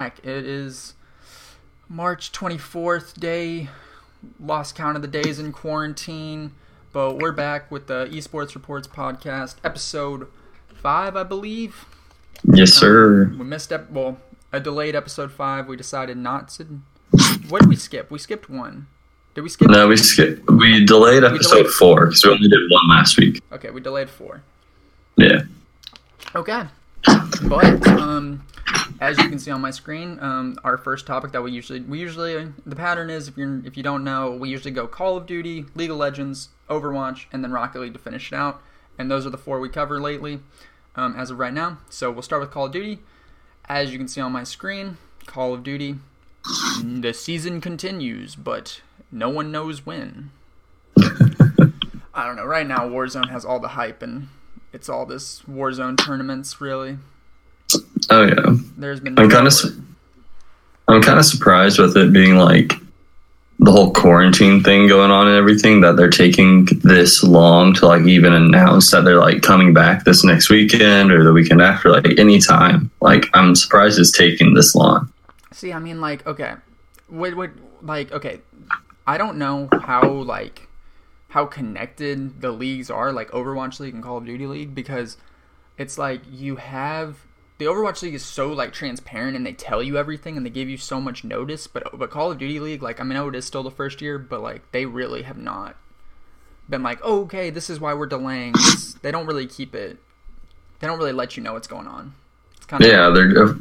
It is March 24th day. Lost count of the days in quarantine, but we're back with the Esports Reports podcast, episode five, I believe. Yes, sir. We missed up. Well, a delayed episode five. We decided not to. What did we skip? We skipped one. Did we skip? No, we skipped. We delayed episode delayed- four because we only did one last week. Okay, we delayed four. Yeah. Okay. But um, as you can see on my screen, um, our first topic that we usually we usually the pattern is if you're if you don't know, we usually go Call of Duty, League of Legends, Overwatch, and then Rocket League to finish it out. And those are the four we cover lately, um, as of right now. So we'll start with Call of Duty. As you can see on my screen, Call of Duty. The season continues, but no one knows when. I don't know. Right now, Warzone has all the hype, and it's all this Warzone tournaments. Really, Oh yeah. there's been. I'm kind of. I'm kind of surprised with it being like the whole quarantine thing going on and everything that they're taking this long to like even announce that they're like coming back this next weekend or the weekend after like anytime. Like I'm surprised it's taking this long. See, I mean, like, okay, what, what, like, okay, I don't know how, like, how connected the leagues are, like Overwatch League and Call of Duty League, because it's like you have the Overwatch League is so like transparent and they tell you everything and they give you so much notice, but but Call of Duty League, like, I mean, I know it is still the first year, but like they really have not been like, oh, okay, this is why we're delaying. This. They don't really keep it. They don't really let you know what's going on. It's kind of Yeah, they're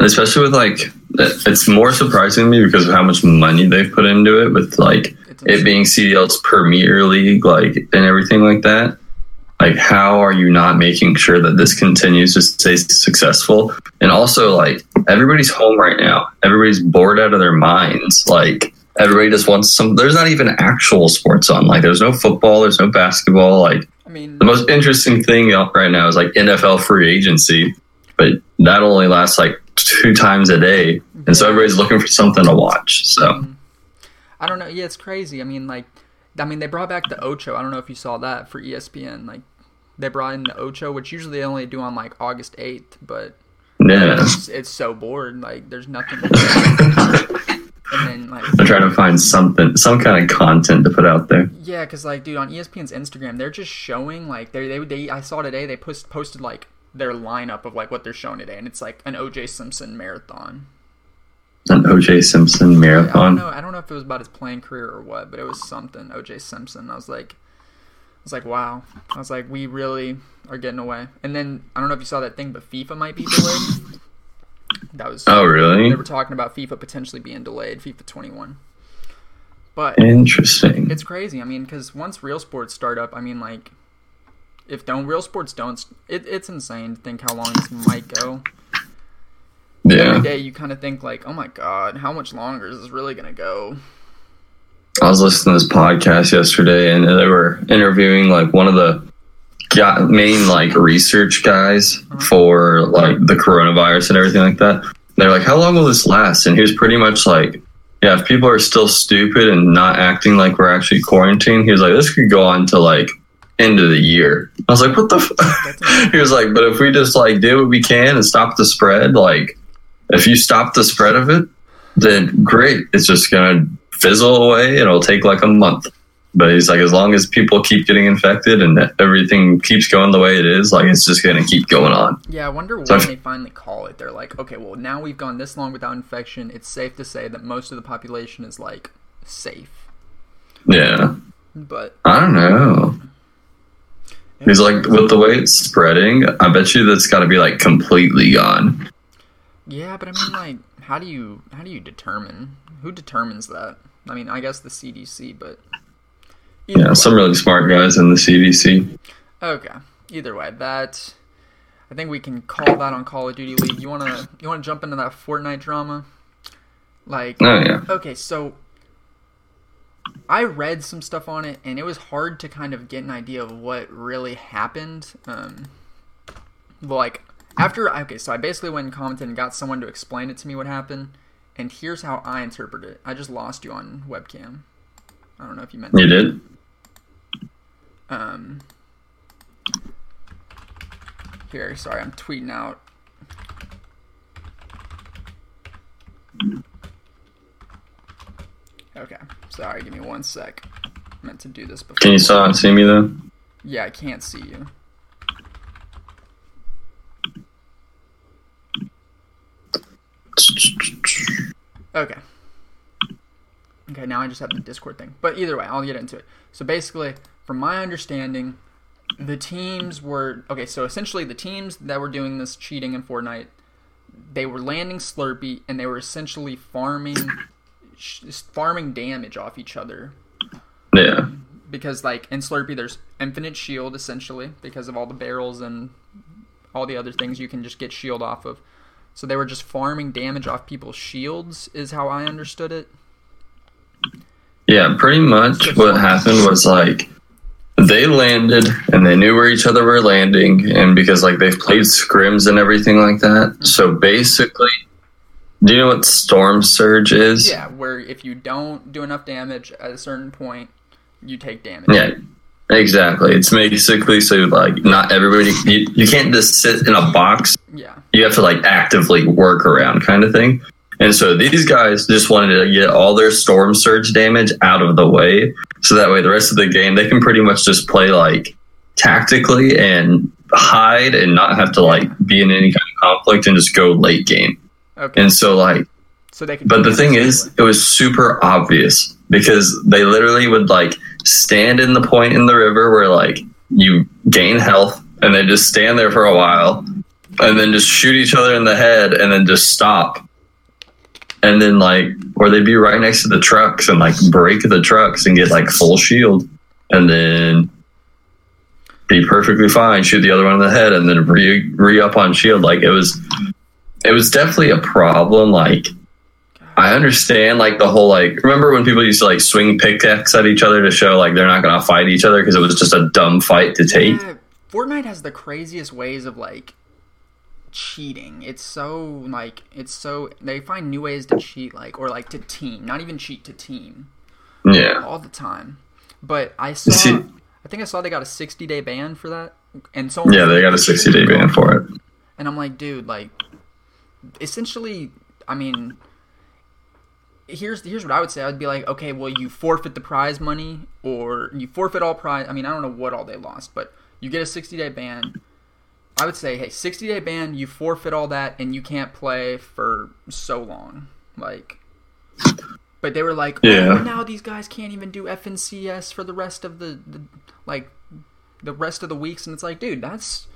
especially with like it's more surprising to me because of how much money they've put into it with like it being CDL's Premier League, like and everything like that. Like, how are you not making sure that this continues to stay successful? And also, like, everybody's home right now. Everybody's bored out of their minds. Like, everybody just wants some. There's not even actual sports on. Like, there's no football. There's no basketball. Like, I mean, the most interesting thing right now is like NFL free agency, but that only lasts like two times a day, and so everybody's looking for something to watch. So mm-hmm. I don't know. Yeah, it's crazy. I mean, like, I mean, they brought back the Ocho. I don't know if you saw that for ESPN. Like, they brought in the Ocho, which usually they only do on like August eighth, but yeah, it's, it's so bored. Like, there's nothing. and then like, they're trying to find something, some kind of content to put out there. yeah, because like, dude, on ESPN's Instagram, they're just showing like they they they. I saw today they post posted like their lineup of like what they're showing today, and it's like an OJ Simpson marathon. An OJ Simpson I don't marathon. know. I don't know if it was about his playing career or what, but it was something. OJ Simpson. I was like, was like, wow. I was like, we really are getting away. And then I don't know if you saw that thing, but FIFA might be delayed. That was. Oh, really? They were talking about FIFA potentially being delayed, FIFA 21. But Interesting. it's crazy. I mean, because once real sports start up, I mean, like, if don't real sports don't, it, it's insane to think how long this might go. Yeah, Every day you kind of think like, oh my god, how much longer is this really gonna go? I was listening to this podcast yesterday, and they were interviewing like one of the main like research guys for like the coronavirus and everything like that. They're like, "How long will this last?" And he was pretty much like, "Yeah, if people are still stupid and not acting like we're actually quarantined, he was like, this could go on to like." End of the year. I was like, "What the?" F-? he was like, "But if we just like do what we can and stop the spread, like, if you stop the spread of it, then great. It's just gonna fizzle away. It'll take like a month. But he's like, as long as people keep getting infected and everything keeps going the way it is, like it's just gonna keep going on. Yeah, I wonder when So- they finally call it. They're like, okay, well now we've gone this long without infection. It's safe to say that most of the population is like safe. Yeah, But I don't know. He's like, with the way it's spreading, I bet you that's got to be like completely gone. yeah, but I mean, like, how do you how do you determine who determines that? I mean, I guess the CDC, but Yeah, way. some really smart guys in the CDC. Okay. Either way, that I think we can call that on Call of Duty League. You wanna you wanna jump into that Fortnite drama? Like Oh yeah, Okay, so I read some stuff on it, and it was hard to kind of get an idea of what really happened. Um, like after okay, so I basically went and commented and got someone to explain it to me what happened, and here's how I interpret it. I just lost you on webcam. I don't know if you meant. You that. did. Um. Here, sorry, I'm tweeting out. Okay, sorry, give me one sec. I meant to do this before. Can you still not see me though? Yeah, I can't see you. Okay. Okay, now I just have the Discord thing. But either way, I'll get into it. So basically, from my understanding, the teams were okay. So essentially, the teams that were doing this cheating in Fortnite, they were landing Slurpy and they were essentially farming, farming damage off each other. Yeah. Because like in Slurpy, there's infinite shield essentially because of all the barrels and all the other things you can just get shield off of. So they were just farming damage off people's shields, is how I understood it. Yeah, pretty much what happened was like they landed and they knew where each other were landing and because like they've played scrims and everything like that. Mm-hmm. So basically do you know what storm surge is? Yeah, where if you don't do enough damage at a certain point, you take damage. Yeah. Exactly. It's basically so like not everybody you, you can't just sit in a box. Yeah. You have to like actively work around kind of thing. And so these guys just wanted to get all their storm surge damage out of the way. So that way the rest of the game they can pretty much just play like tactically and hide and not have to like be in any kind of conflict and just go late game. Okay. And so like so they can but the thing is, it was super obvious because they literally would like stand in the point in the river where like you gain health and they just stand there for a while and then just shoot each other in the head and then just stop. And then like or they'd be right next to the trucks and like break the trucks and get like full shield and then be perfectly fine, shoot the other one in the head and then re re up on shield. Like it was it was definitely a problem. Like I understand like the whole like remember when people used to like swing pickaxe at each other to show like they're not gonna fight each other because it was just a dumb fight to take. Yeah, Fortnite has the craziest ways of like cheating. It's so like it's so they find new ways to cheat like or like to team, not even cheat to team Yeah. all the time. But I saw See- I think I saw they got a 60 day ban for that. And so Yeah, they got a sixty day ban for it. And I'm like, dude, like, essentially, I mean, here's here's what I would say. I'd be like, okay, well, you forfeit the prize money, or you forfeit all prize. I mean, I don't know what all they lost, but you get a 60 day ban. I would say, hey, 60 day ban, you forfeit all that, and you can't play for so long, like. But they were like, oh, Yeah. oh, now these guys can't even do FNCS for the rest of the, the like, the rest of the weeks, and it's like, dude, that's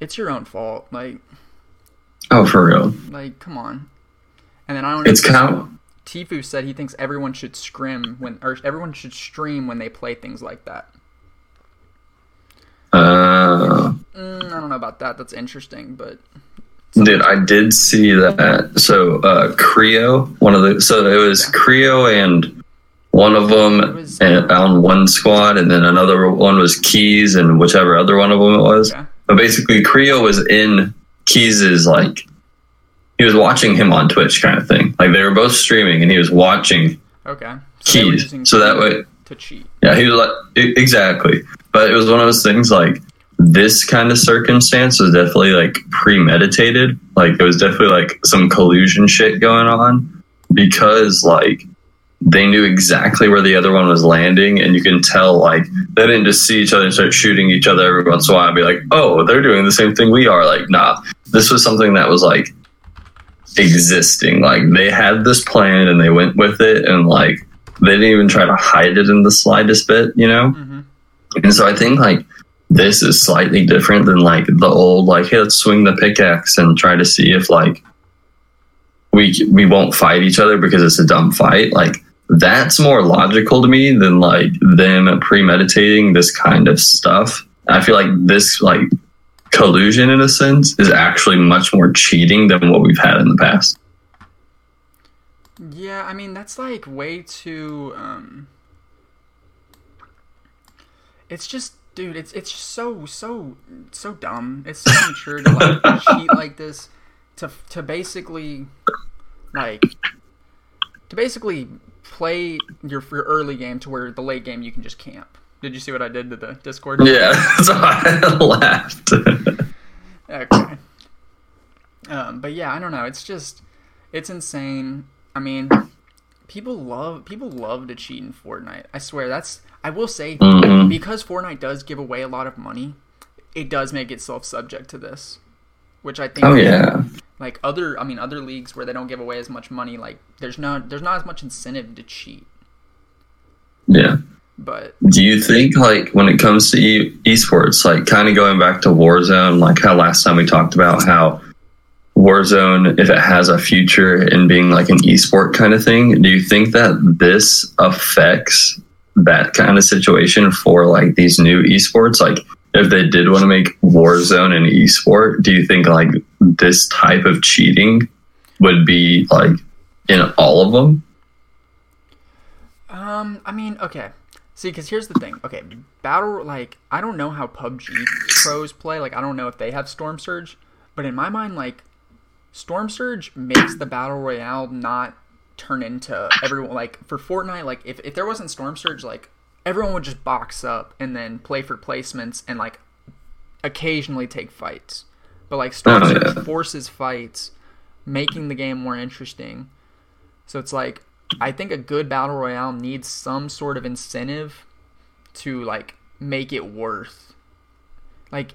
it's your own fault. Like, Oh, for real. like, come on. And then I don't. It's kind of Tfue said he thinks everyone should scrim when, or everyone should stream when they play things like that. uh, Mm, I don't know about that. That's interesting, but dude. I did see that. So uh, Creo, one of the so it was Creo and one of them was- and, on one squad, and then another one was Keys and whichever other one of them it was. okay. But basically, Creo was in Keys's like he was watching him on Twitch, kind of thing. Like they were both streaming, and he was watching Okay. So they were Keys. using So that way, to cheat. yeah, he was like exactly. But it was one of those things like this kind of circumstance was definitely like premeditated. Like it was definitely like some collusion shit going on because like they knew exactly where the other one was landing, and you can tell like they didn't just see each other and start shooting each other every once in a while and be like, oh, they're doing the same thing we are. Like, nah, this was something that was like existing. Like they had this plan and they went with it, and like they didn't even try to hide it in the slightest bit, you know. hmm And so I think like this is slightly different than like the old like hey let's swing the pickaxe and try to see if like we we won't fight each other because it's a dumb fight like that's more logical to me than like them premeditating this kind of stuff. I feel like this like collusion in a sense is actually much more cheating than what we've had in the past. Yeah, I mean that's like way too. um It's just, dude. It's it's just so so so dumb. It's so immature to like cheat like this. To to basically like to basically play your your early game to where the late game you can just camp. Did you see what I did to the Discord? Yeah, so I laughed. Okay. Um, but yeah, I don't know. It's just, it's insane. I mean, people love people love to cheat in Fortnite. I swear that's I will say Mhm. because Fortnite does give away a lot of money, it does make itself subject to this, which I think Oh yeah. like other I mean other leagues where they don't give away as much money like there's not there's not as much incentive to cheat. Yeah. But Do you think like when it comes to e- esports, like kind of going back to Warzone, like how last time we talked about how Warzone, if it has a future in being like an esport kind of thing, do you think that this affects that kind of situation for like these new esports? Like if they did want to make Warzone an esport, do you think like this type of cheating would be like in all of them? um I mean okay. See, because here's the thing. Okay, battle like I don't know how PUBG pros play. Like I don't know if they have Storm Surge, but in my mind, like Storm Surge makes the battle royale not turn into everyone like for Fortnite. Like if if there wasn't Storm Surge, like everyone would just box up and then play for placements and like occasionally take fights. But like Storm Oh, Surge yeah. forces fights, making the game more interesting. So it's like I think a good battle royale needs some sort of incentive to like make it worth. Like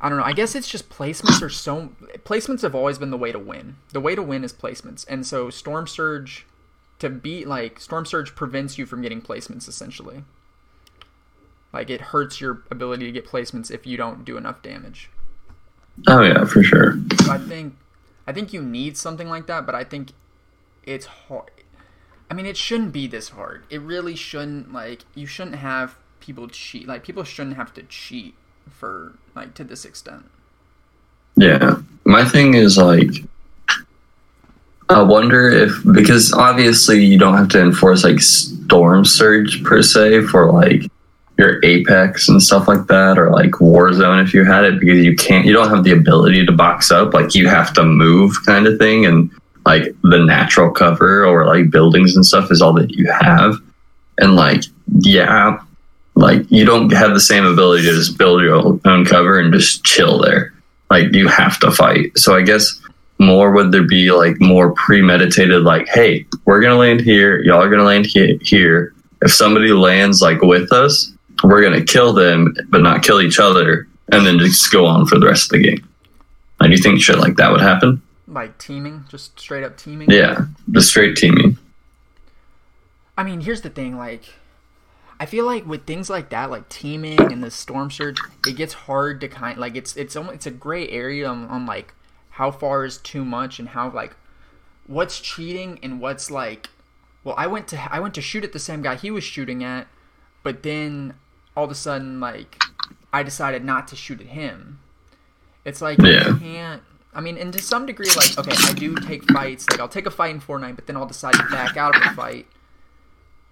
I don't know. I guess it's just placements are so placements have always been the way to win. The way to win is placements. And so Storm Surge to beat like Storm Surge prevents you from getting placements essentially. Like it hurts your ability to get placements if you don't do enough damage. Oh yeah, for sure. So I think I think you need something like that, but I think it's hard. I mean, it shouldn't be this hard. It really shouldn't. Like, you shouldn't have people cheat. Like, people shouldn't have to cheat for like to this extent. Yeah. My thing is like I wonder if because obviously you don't have to enforce like storm surge per se for like your apex and stuff like that or like warzone if you had it because you can't you don't have the ability to box up like you have to move kind of thing and like the natural cover or like buildings and stuff is all that you have. And like yeah like you don't have the same ability to just build your own cover and just chill there. Like you have to fight. So i guess more would there be like more premeditated like hey we're gonna land here y'all are gonna land he- here. If somebody lands like with us we're gonna kill them but not kill each other and then just go on for the rest of the game. Like, do you think shit like that would happen Like teaming, just straight up teaming. yeah just straight teaming I mean, here's the thing. Like, I feel like with things like that, like teaming and the storm surge, it gets hard to kind. Like, it's it's it's a gray area on, on like how far is too much and how like what's cheating and what's like. Well, I went to I went to shoot at the same guy he was shooting at, but then all of a sudden, like, I decided not to shoot at him. It's like Yeah. you can't. I mean, and to some degree, like, okay, I do take fights. Like, I'll take a fight in Fortnite, but then I'll decide to back out of the fight.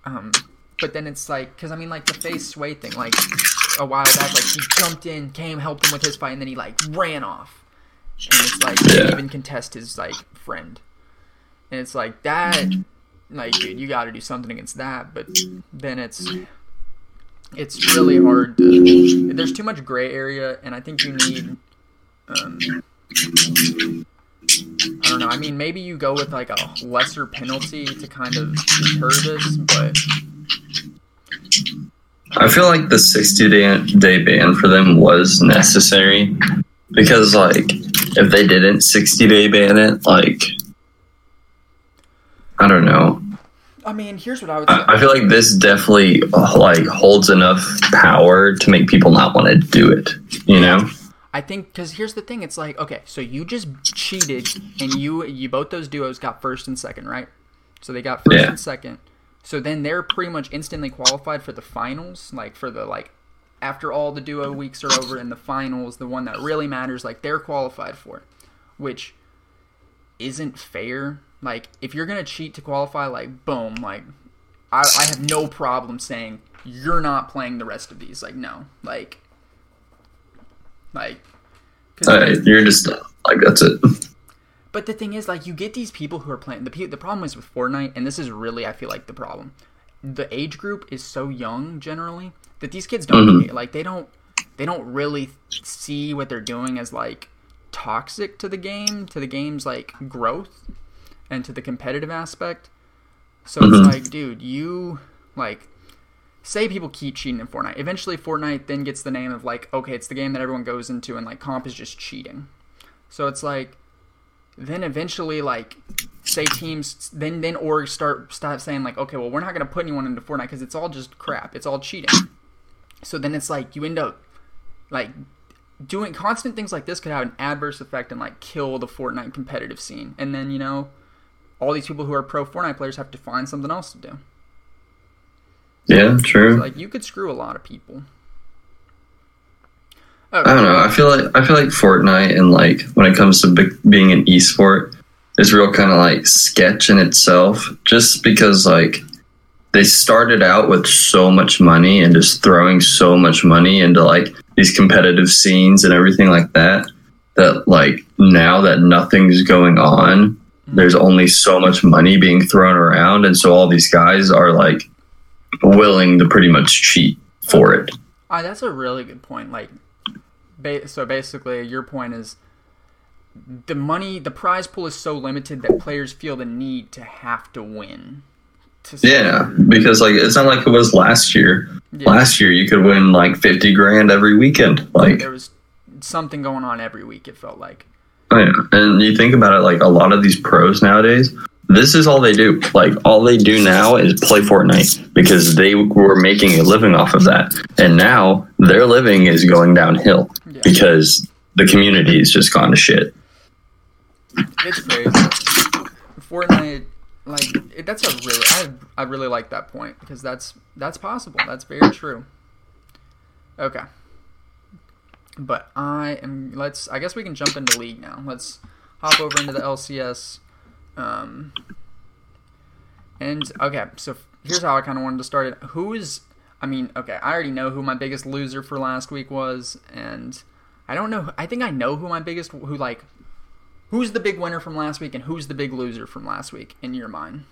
Um, but then it's like, because I mean, like the FaZe Sway thing, like a while back, like he jumped in, came, helped him with his fight, and then he like ran off. And it's like he didn't even contest his like friend. And it's like that, like dude, you got to do something against that. But then it's it's really hard to. There's too much gray area, and I think you need. Um, I don't know. I mean, maybe you go with like a lesser penalty to kind of deter this, but I feel like the 60 day, day ban for them was necessary because, like, if they didn't 60 day ban it, like, I don't know. I mean, here's what I would say. I, I feel like this definitely like holds enough power to make people not want to do it. You know? I think because here's the thing. It's like okay, so you just cheated, and you you both those duos got first and second, right? So they got first Yeah. and second. So then they're pretty much instantly qualified for the finals, like for the like after all the duo weeks are over and the finals, the one that really matters, like they're qualified for, which isn't fair. Like if you're gonna cheat to qualify, like boom, like I, I have no problem saying you're not playing the rest of these. Like no, like like. Uh, you're just like, that's it. but the thing is, like, you get these people who are playing. The the problem is with Fortnite, and this is really, I feel like, the problem. The age group is so young generally that these kids don't Mhm. like they don't they don't really see what they're doing as like toxic to the game, to the game's like growth, and to the competitive aspect. So it's Mhm. like, dude, you like say people keep cheating in Fortnite. Eventually Fortnite then gets the name of like, okay, it's the game that everyone goes into and like comp is just cheating. So it's like then eventually like say teams then then orgs start stop saying like, okay, well we're not gonna put anyone into Fortnite because it's all just crap. It's all cheating. So then it's like you end up like doing constant things like this could have an adverse effect and like kill the Fortnite competitive scene. And then, you know, all these people who are pro Fortnite players have to find something else to do. Yeah, true. So, like you could screw a lot of people. Okay. I don't know. I feel like I feel like Fortnite and like when it comes to big, being an esport is real kind of like sketch in itself. Just because like they started out with so much money and just throwing so much money into like these competitive scenes and everything like that. That like now that nothing's going on, mm-hmm. there's only so much money being thrown around, and so all these guys are like willing to pretty much cheat for it. Ah, that's a really good point. Like, ba- so basically, your point is the money, the prize pool is so limited that players feel the need to have to win. To Yeah, because like it's not like it was last year. Yeah. Last year you could win like fifty grand every weekend. Like, there was something going on every week. It felt like. oh, yeah. and you think about it, like a lot of these pros nowadays, this is all they do. Like all they do now is play Fortnite because they were making a living off of that, and now their living is going downhill Yeah. because the community has just gone to shit. It's crazy. Fortnite, like it, that's a really I I really like that point because that's that's possible. That's very true. Okay. But I am. Let's. I guess we can jump into league now. Let's hop over into the LCS. Um. And okay, so here's how I kind of wanted to start it. Who is? I mean, okay, I already know who my biggest loser for last week was, and I don't know. I think I know who my biggest who like Who's the big winner from last week and who's the big loser from last week in your mind?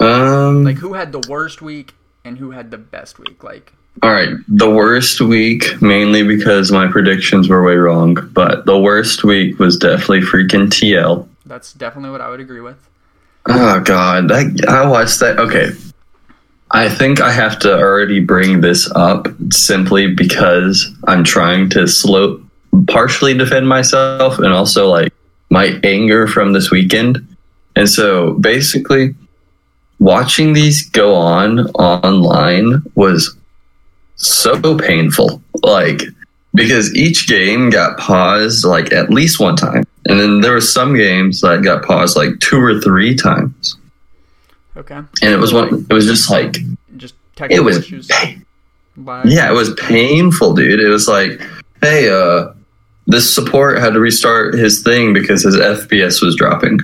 Um, Like who had the worst week and who had the best week? Like all right, the worst week mainly because my predictions were way wrong, but the worst week was definitely freaking TL. That's definitely what I would agree with. Oh god, that, I watched that. Okay, I think I have to already bring this up simply because I'm trying to slow, partially defend myself, and also like my anger from this weekend. And so basically, watching these go on online was so painful. Like because each game got paused like at least one time. And then there were some games that got paused like two or three times. Okay. And it was one it was just like Just it technical was issues. Yeah, it was painful, dude. It was like, hey, uh this support had to restart his thing because his FPS was dropping.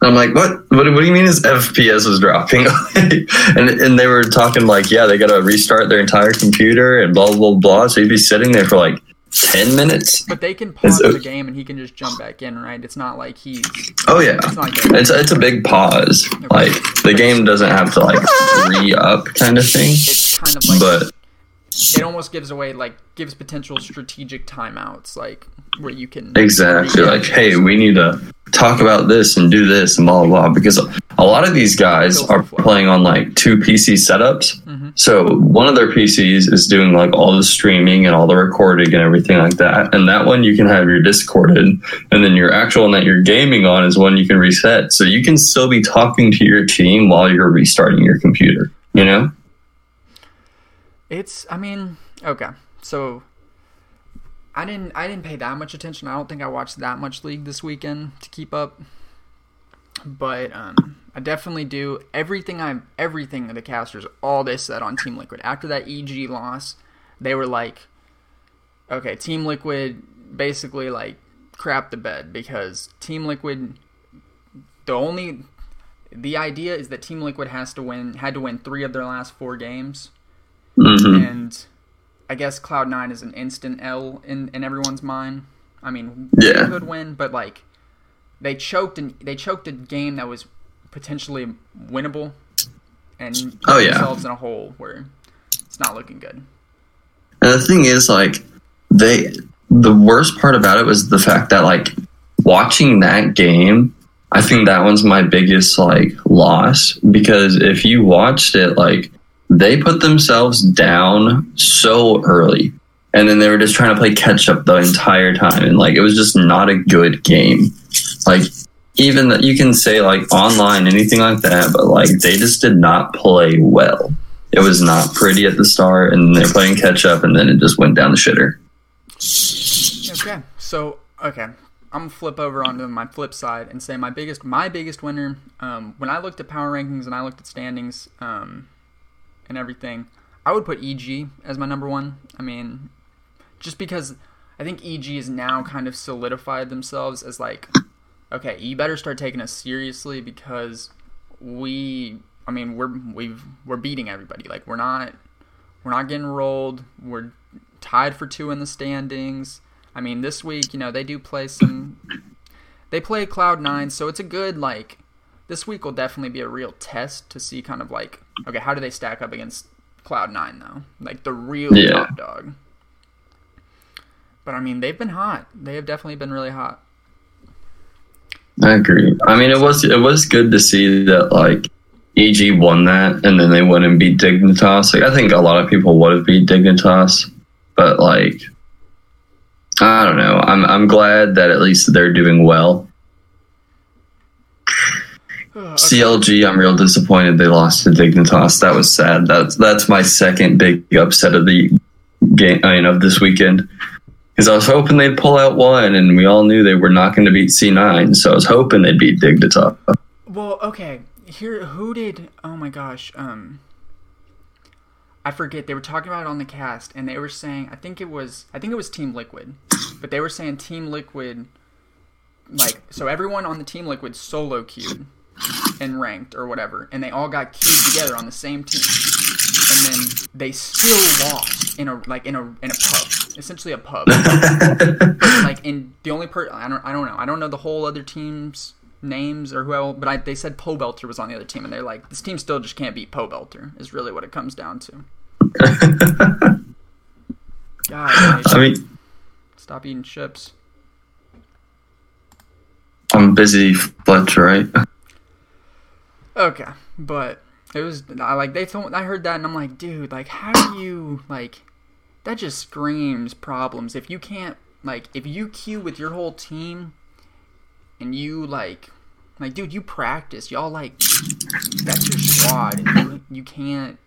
I'm like, what? What, what do you mean his FPS was dropping? and and they were talking like, yeah, they got to restart their entire computer and blah blah blah. So he'd be sitting there for like ten minutes. But they can pause the game and he can just jump back in, right? It's not like he's. Oh yeah, It's like it's it's a big pause. Like the game doesn't have to like re up kind of thing. It's kind of like But it almost gives away like gives potential strategic timeouts, like where you can exactly like, hey, we need to talk about this and do this and blah blah blah. Because a lot of these guys are playing on like two PC setups. Mhm. So one of their PCs is doing like all the streaming and all the recording and everything like that. And that one you can have your Discorded, and then your actual one that you're gaming on is one you can reset. So you can still be talking to your team while you're restarting your computer. You know? It's. I mean, okay. So, I didn't. I didn't pay that much attention. I don't think I watched that much league this weekend to keep up. But um, I definitely do everything. I everything the casters all they said on Team Liquid after that EG loss, they were like, okay, Team Liquid basically like crap the bed because Team Liquid, the only. The idea is that Team Liquid has to win had to win three of their last four games hmm and I guess Cloud Nine is an instant L in, in everyone's mind. I mean, Yeah. they could win, but like they choked and they choked a game that was potentially winnable, and put Oh, yeah. themselves in a hole where it's not looking good. And the thing is, like, they, the worst part about it was the fact that, like, watching that game, I think that one's my biggest like loss because if you watched it, like they put themselves down so early, and then they were just trying to play catch up the entire time, and like it was just not a good game. Like even that you can say like online anything like that, but like they just did not play well. It was not pretty at the start, and they're playing catch up, and then it just went down the shitter. Okay, so okay, I'm gonna flip over onto my flip side and say my biggest my biggest winner. Um, when I looked at power rankings and I looked at standings um, and everything, I would put EG as my number one. I mean, just because I think EG is now kind of solidified themselves as like, okay, you better start taking us seriously because we, I mean, we're we've we're beating everybody. Like we're not we're not getting rolled. We're tied for two in the standings. I mean, this week, you know, they do play some. They play Cloud Nine, so it's a good like. This week will definitely be a real test to see kind of like okay, how do they stack up against Cloud Nine though, like the real Yeah. top dog. But I mean, they've been hot. They have definitely been really hot. I agree. I mean, it was it was good to see that like EG won that, and then they went and beat Dignitas. Like I think a lot of people would have beat Dignitas, but like I don't know. I'm I'm glad that at least they're doing well. Okay. CLG, I'm real disappointed they lost to Dignitas. That was sad. That's that's my second big upset of the game. I mean, of this weekend. Because I was hoping they'd pull out one, and we all knew they were not going to beat C9. So I was hoping they'd beat Dignitas. Well, okay. Here, who did? Oh my gosh. Um, I forget. They were talking about it on the cast, and they were saying. I think it was. I think it was Team Liquid, but they were saying Team Liquid. Like, so everyone on the Team Liquid solo queued and ranked or whatever, and they all got queued together on the same team, and then they still lost in a like in a in a pub, essentially a pub like in the only per I don't I don't know I don't know the whole other team's names or who else, but I, they said Pobelter was on the other team and they're like this team still just can't beat Pobelter is really what it comes down to. God, I mean, stop eating chips. I'm busy, Fletch, right? Okay, but it was I like they told I heard that and I'm like, dude, like how do you like that just screams problems. If you can't like if you queue with your whole team and you like like dude you practice y'all like that's your squad and you, you can't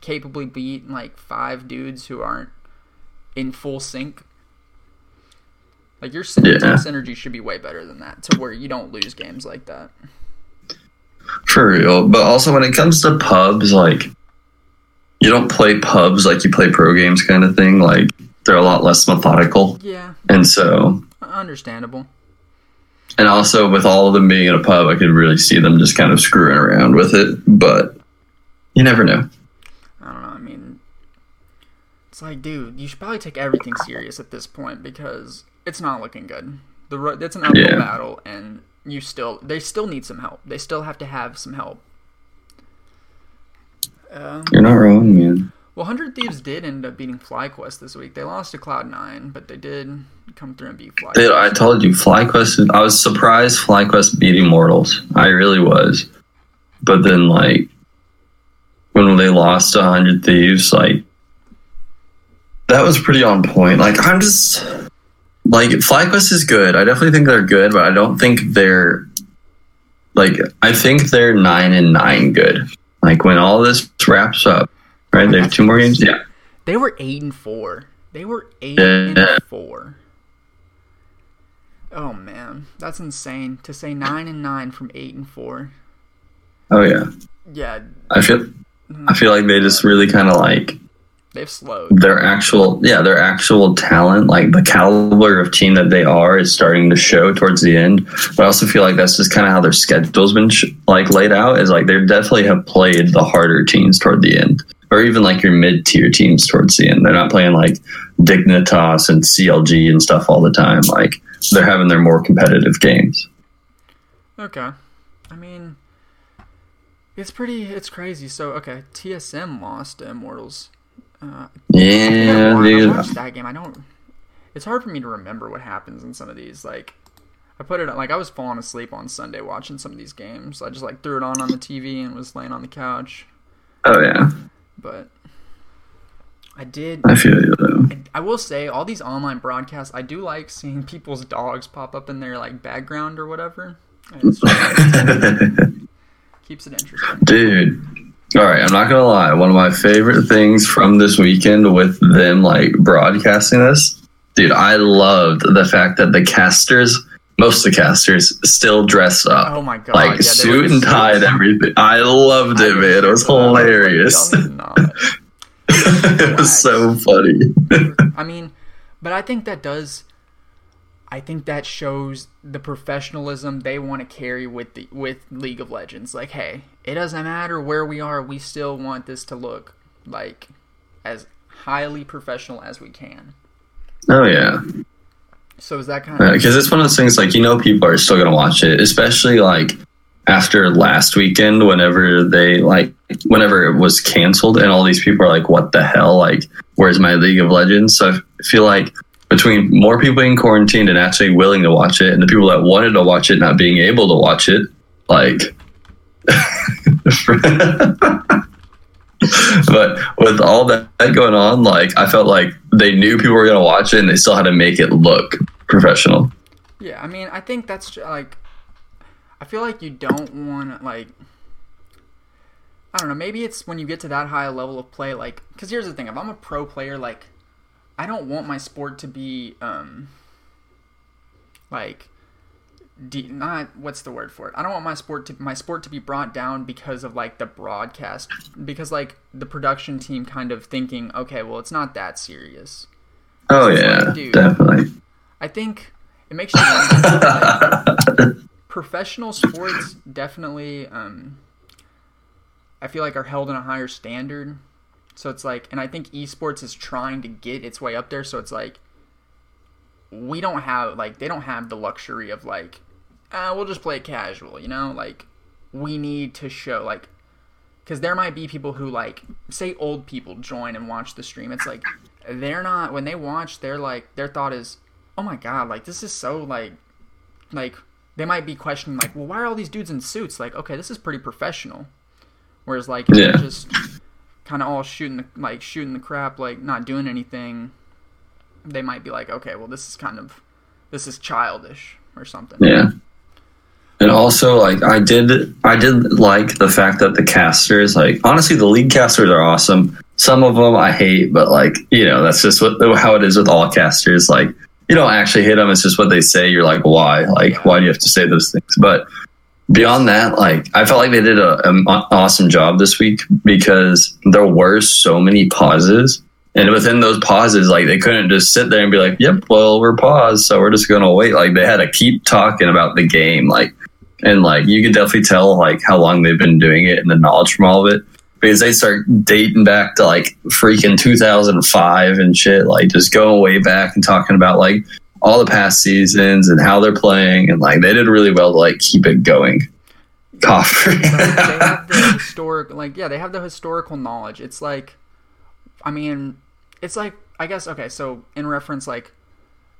capably beat like five dudes who aren't in full sync. Like your Yeah. team synergy should be way better than that to where you don't lose games like that For real. But also, when it comes to pubs, like, you don't play pubs like you play pro games kind of thing. Like, they're a lot less methodical. yeah And so, understandable and also with all of them being in a pub, I could really see them just kind of screwing around with it. But you never know. I don't know. I mean, it's like, dude, you should probably take everything serious at this point because it's not looking good. The it's an uphill Yeah. battle, and you still they still need some help. They still have to have some help. Um, You're not wrong, man. well, Hundred Thieves did end up beating FlyQuest this week. They lost to Cloud Nine, but they did come through and beat FlyQuest. Dude, I told you, FlyQuest. I was surprised FlyQuest beat Immortals. I really was. But then, like, when they lost to 100 Thieves, like, that was pretty on point. Like, I'm just. Like, FlyQuest is good. I definitely think they're good, but I don't think they're. Like, I think they're 9 and 9 good. Like, when all this wraps up, right? They have two more games? Yeah. They were eight and four. They were eight Yeah. and four. Oh man, that's insane to say nine and nine from eight and four. Oh, yeah. Yeah, I feel. I feel like they just really kind of like they've slowed. their actual yeah their actual talent like the caliber of team that they are is starting to show towards the end but i also feel like that's just kind of how their schedule's been sh- like laid out is like they definitely have played the harder teams toward the end or even like your mid-tier teams towards the end they're not playing like dignitas and clg and stuff all the time like they're having their more competitive games Okay, I mean, it's pretty. It's crazy. So okay, TSM lost to Immortals. Uh, yeah I, dude watched that game. I don't. It's hard for me to remember what happens in some of these. Like, I put it like I was falling asleep on Sunday watching some of these games. I just like threw it on on the TV and was laying on the couch. Oh yeah, But I did. I feel you though. I, I will say all these online broadcasts. I do like seeing people's dogs pop up in their like background or whatever. Just, keeps it interesting. Dude. All right, I'm not gonna lie. One of my favorite things from this weekend with them like broadcasting this, dude, I loved the fact that the casters, most of the casters, still dressed up. Oh my god! like yeah, suit and tie and everything. I loved it, I man. It was remember that. I was like, hilarious. "Y'all need to not." it was so funny. I mean, but I think that does. I think that shows the professionalism they want to carry with the with League of Legends. Like, hey, it doesn't matter where we are, we still want this to look like as highly professional as we can. Oh yeah. So is that kind of uh, because it's one of those things like you know people are still gonna watch it especially like after last weekend whenever they like whenever it was canceled and all these people are like what the hell like where's my league of legends so i feel like between more people being quarantined and actually willing to watch it and the people that wanted to watch it not being able to watch it like but with all that going on like i felt like they knew people were to watch it and they still had to make it look professional Yeah, I mean, I think that's like, I feel like you don't want like, I don't know. Maybe it's when you get to that high level of play, like, because here's the thing: if I'm a pro player, like, I don't want my sport to be, um, like, de- not what's the word for it? I don't want my sport to my sport to be brought down because of like the broadcast, because like the production team kind of thinking, okay, well, it's not that serious. Oh yeah, like, dude. definitely. I think it makes you like, professional sports definitely um I feel like are held in a higher standard. So it's like and I think esports is trying to get its way up there so it's like we don't have like they don't have the luxury of like uh, we'll just play it casual, you know? Like we need to show like because there might be people who like say old people join and watch the stream. It's like they're not when they watch, they're like their thought is, oh my god, like this is so like like they might be questioning like, well, why are all these dudes in suits? Like, okay, this is pretty professional. Whereas like Yeah. just kind of all shooting the like shooting the crap, like not doing anything, they might be like, okay, well, this is kind of this is childish or something. Yeah. And also, like I did, I did like the fact that the casters, like honestly, the lead casters are awesome. Some of them I hate, but like you know, that's just what how it is with all casters. Like you don't actually hate them; it's just what they say. You're like, why? Like, why do you have to say those things? But beyond that, like I felt like they did a, an awesome job this week because there were so many pauses. And within those pauses, like they couldn't just sit there and be like, "Yep, well, we're paused, so we're just gonna wait." Like they had to keep talking about the game, like, and like you could definitely tell like how long they've been doing it and the knowledge from all of it because they start dating back to like freaking 2005 and shit, like just going way back and talking about like all the past seasons and how they're playing, and like they did really well to like keep it going. Cough. they have the historic like yeah they have the historical knowledge it's like i mean it's like i guess okay so in reference like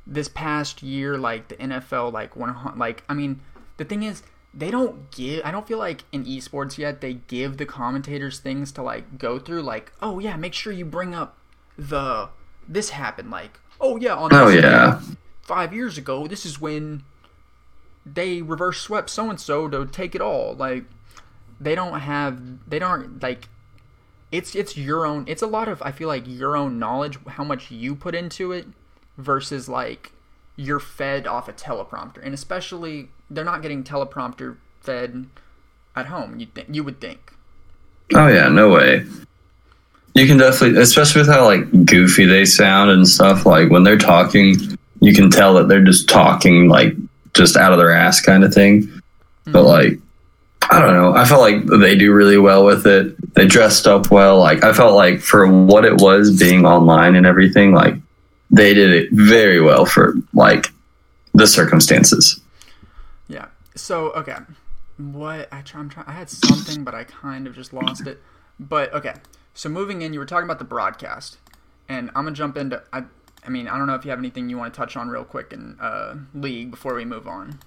this past year like the nfl like one like i mean the thing is they don't give i don't feel like in esports yet they give the commentators things to like go through like oh yeah make sure you bring up the this happened like oh yeah on oh yeah. Five years ago, this is when they reverse swept so and so to take it all. Like they don't have they don't like it's it's your own it's a lot of I feel like your own knowledge, how much you put into it versus like you're fed off a teleprompter. And especially they're not getting teleprompter fed at home, you think you would think. Oh yeah, no way. You can definitely, especially with how like goofy they sound and stuff. Like when they're talking, you can tell that they're just talking like just out of their ass kind of thing. Hmm. But like, I don't know. I felt like they do really well with it. They dressed up well. Like I felt like for what it was being online and everything, like they did it very well for like the circumstances. Yeah. So okay, what I try, I'm trying. I had something, but I kind of just lost it. But okay. So moving in, you were talking about the broadcast, and I'm gonna jump into. I, I mean, I don't know if you have anything you want to touch on real quick in uh, league before we move on.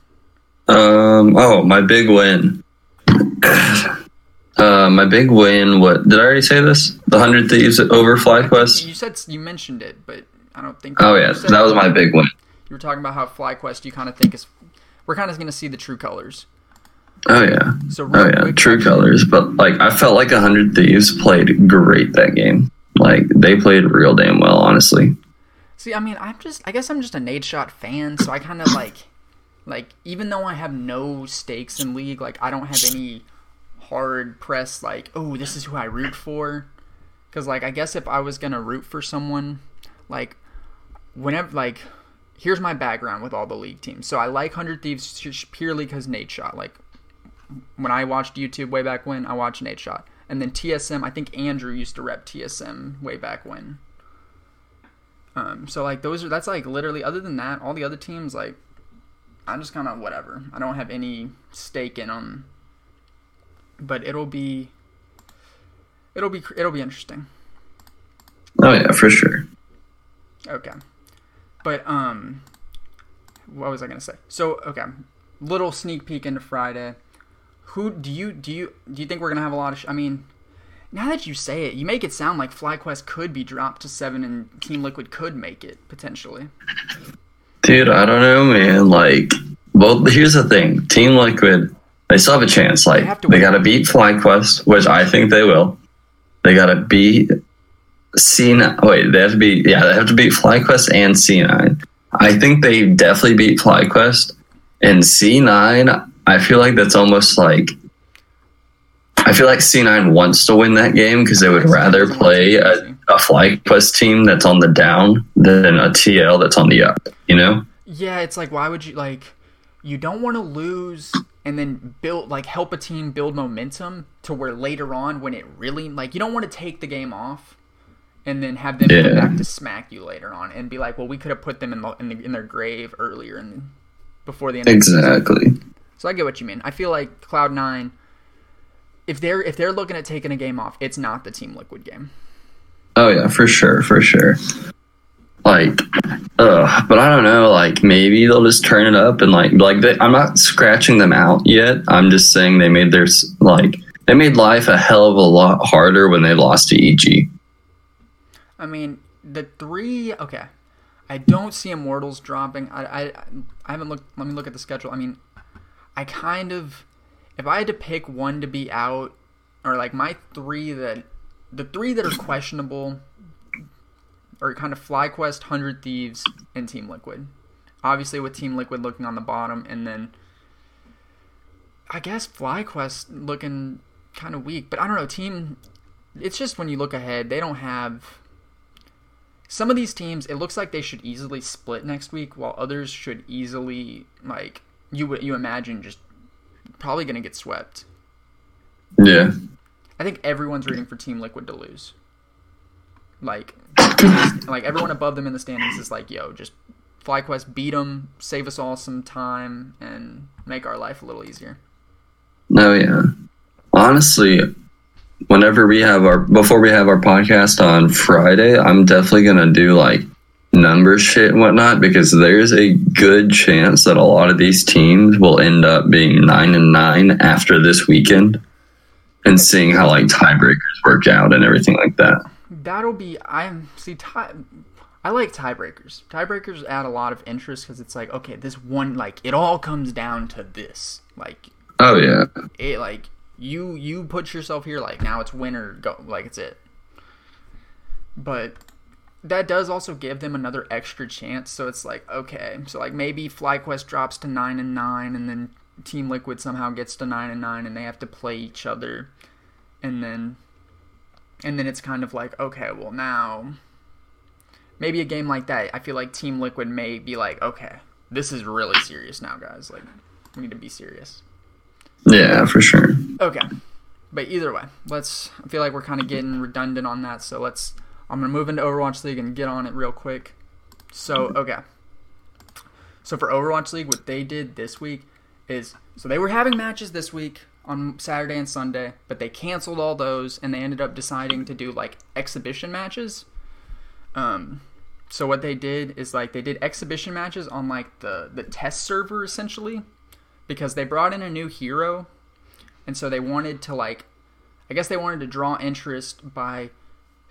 Um. Oh, my big win. uh, my big win. What did I already say this? The hundred thieves over FlyQuest. You said you mentioned it, but I don't think. Oh yeah, that was my big win. You were talking about how FlyQuest you kind of think is. We're kind of going to see the true colors. Oh yeah. So oh yeah, true colors. But like, I felt like hundred thieves played great that game. Like they played real damn well, honestly. See, I mean, I'm just, I guess I'm just a Nadeshot fan, so I kind of like, like, even though I have no stakes in League, like, I don't have any hard press, like, oh, this is who I root for. Because, like, I guess if I was going to root for someone, like, whenever, like, here's my background with all the League teams. So I like 100 Thieves purely because Nadeshot. Like, when I watched YouTube way back when, I watched Nadeshot. And then TSM, I think Andrew used to rep TSM way back when. Um, so like those are that's like literally other than that, all the other teams like I'm just kind of whatever. I don't have any stake in them. But it'll be it'll be it'll be interesting. Oh yeah, for sure. Okay. But um what was I going to say? So, okay. Little sneak peek into Friday. Who do you do you do you think we're going to have a lot of sh- I mean, now that you say it, you make it sound like FlyQuest could be dropped to seven, and Team Liquid could make it potentially. Dude, I don't know, man. Like, well, here's the thing: Team Liquid, they still have a chance. Like, they, they got to beat FlyQuest, which I think they will. They got to beat C9. Wait, they have to beat. Yeah, they have to beat FlyQuest and C9. I think they definitely beat FlyQuest and C9. I feel like that's almost like I feel like C9 wants to win that game because they would rather play a, a FlyQuest team that's on the down than a TL that's on the up, you know? Yeah, it's like, why would you, like, you don't want to lose and then build, like, help a team build momentum to where later on, when it really, like, you don't want to take the game off and then have them yeah. come back to smack you later on and be like, well, we could have put them in, the, in, the, in their grave earlier and before the end exactly. The so I get what you mean. I feel like Cloud9 if they're if they're looking at taking a game off, it's not the Team Liquid game. Oh yeah, for sure, for sure. Like, uh, but I don't know. Like, maybe they'll just turn it up and like, like they, I'm not scratching them out yet. I'm just saying they made their like they made life a hell of a lot harder when they lost to EG. I mean, the three. Okay, I don't see Immortals dropping. I I I haven't looked. Let me look at the schedule. I mean, I kind of if I had to pick one to be out, or like my three that the three that are questionable are kind of FlyQuest, Hundred Thieves, and Team Liquid. Obviously, with Team Liquid looking on the bottom, and then I guess FlyQuest looking kind of weak. But I don't know. Team, it's just when you look ahead, they don't have. Some of these teams, it looks like they should easily split next week, while others should easily like you would you imagine just probably going to get swept. Yeah. I think everyone's rooting for Team Liquid to lose. Like, like everyone above them in the standings is like, yo, just FlyQuest beat them, save us all some time, and make our life a little easier. No, yeah. Honestly, whenever we have our before we have our podcast on Friday, I'm definitely gonna do like number shit and whatnot because there's a good chance that a lot of these teams will end up being nine and nine after this weekend and seeing how like tiebreakers work out and everything like that. That'll be I see tie. I like tiebreakers. Tiebreakers add a lot of interest because it's like okay, this one like it all comes down to this. Like oh yeah, it like you you put yourself here like now it's winner go like it's it. But that does also give them another extra chance. So it's like, okay, so like maybe FlyQuest drops to nine and nine, and then Team Liquid somehow gets to nine and nine, and they have to play each other, and then, and then it's kind of like, okay, well now, maybe a game like that, I feel like Team Liquid may be like, okay, this is really serious now, guys. Like, we need to be serious. Yeah, for sure. Okay, but either way, let's. I feel like we're kind of getting redundant on that, so let's I'm gonna move into Overwatch League and get on it real quick. So okay. So for Overwatch League, what they did this week is so they were having matches this week on Saturday and Sunday, but they canceled all those and they ended up deciding to do like exhibition matches. Um, so what they did is like they did exhibition matches on like the the test server essentially. because they brought in a new hero, and so they wanted to like, I guess they wanted to draw interest by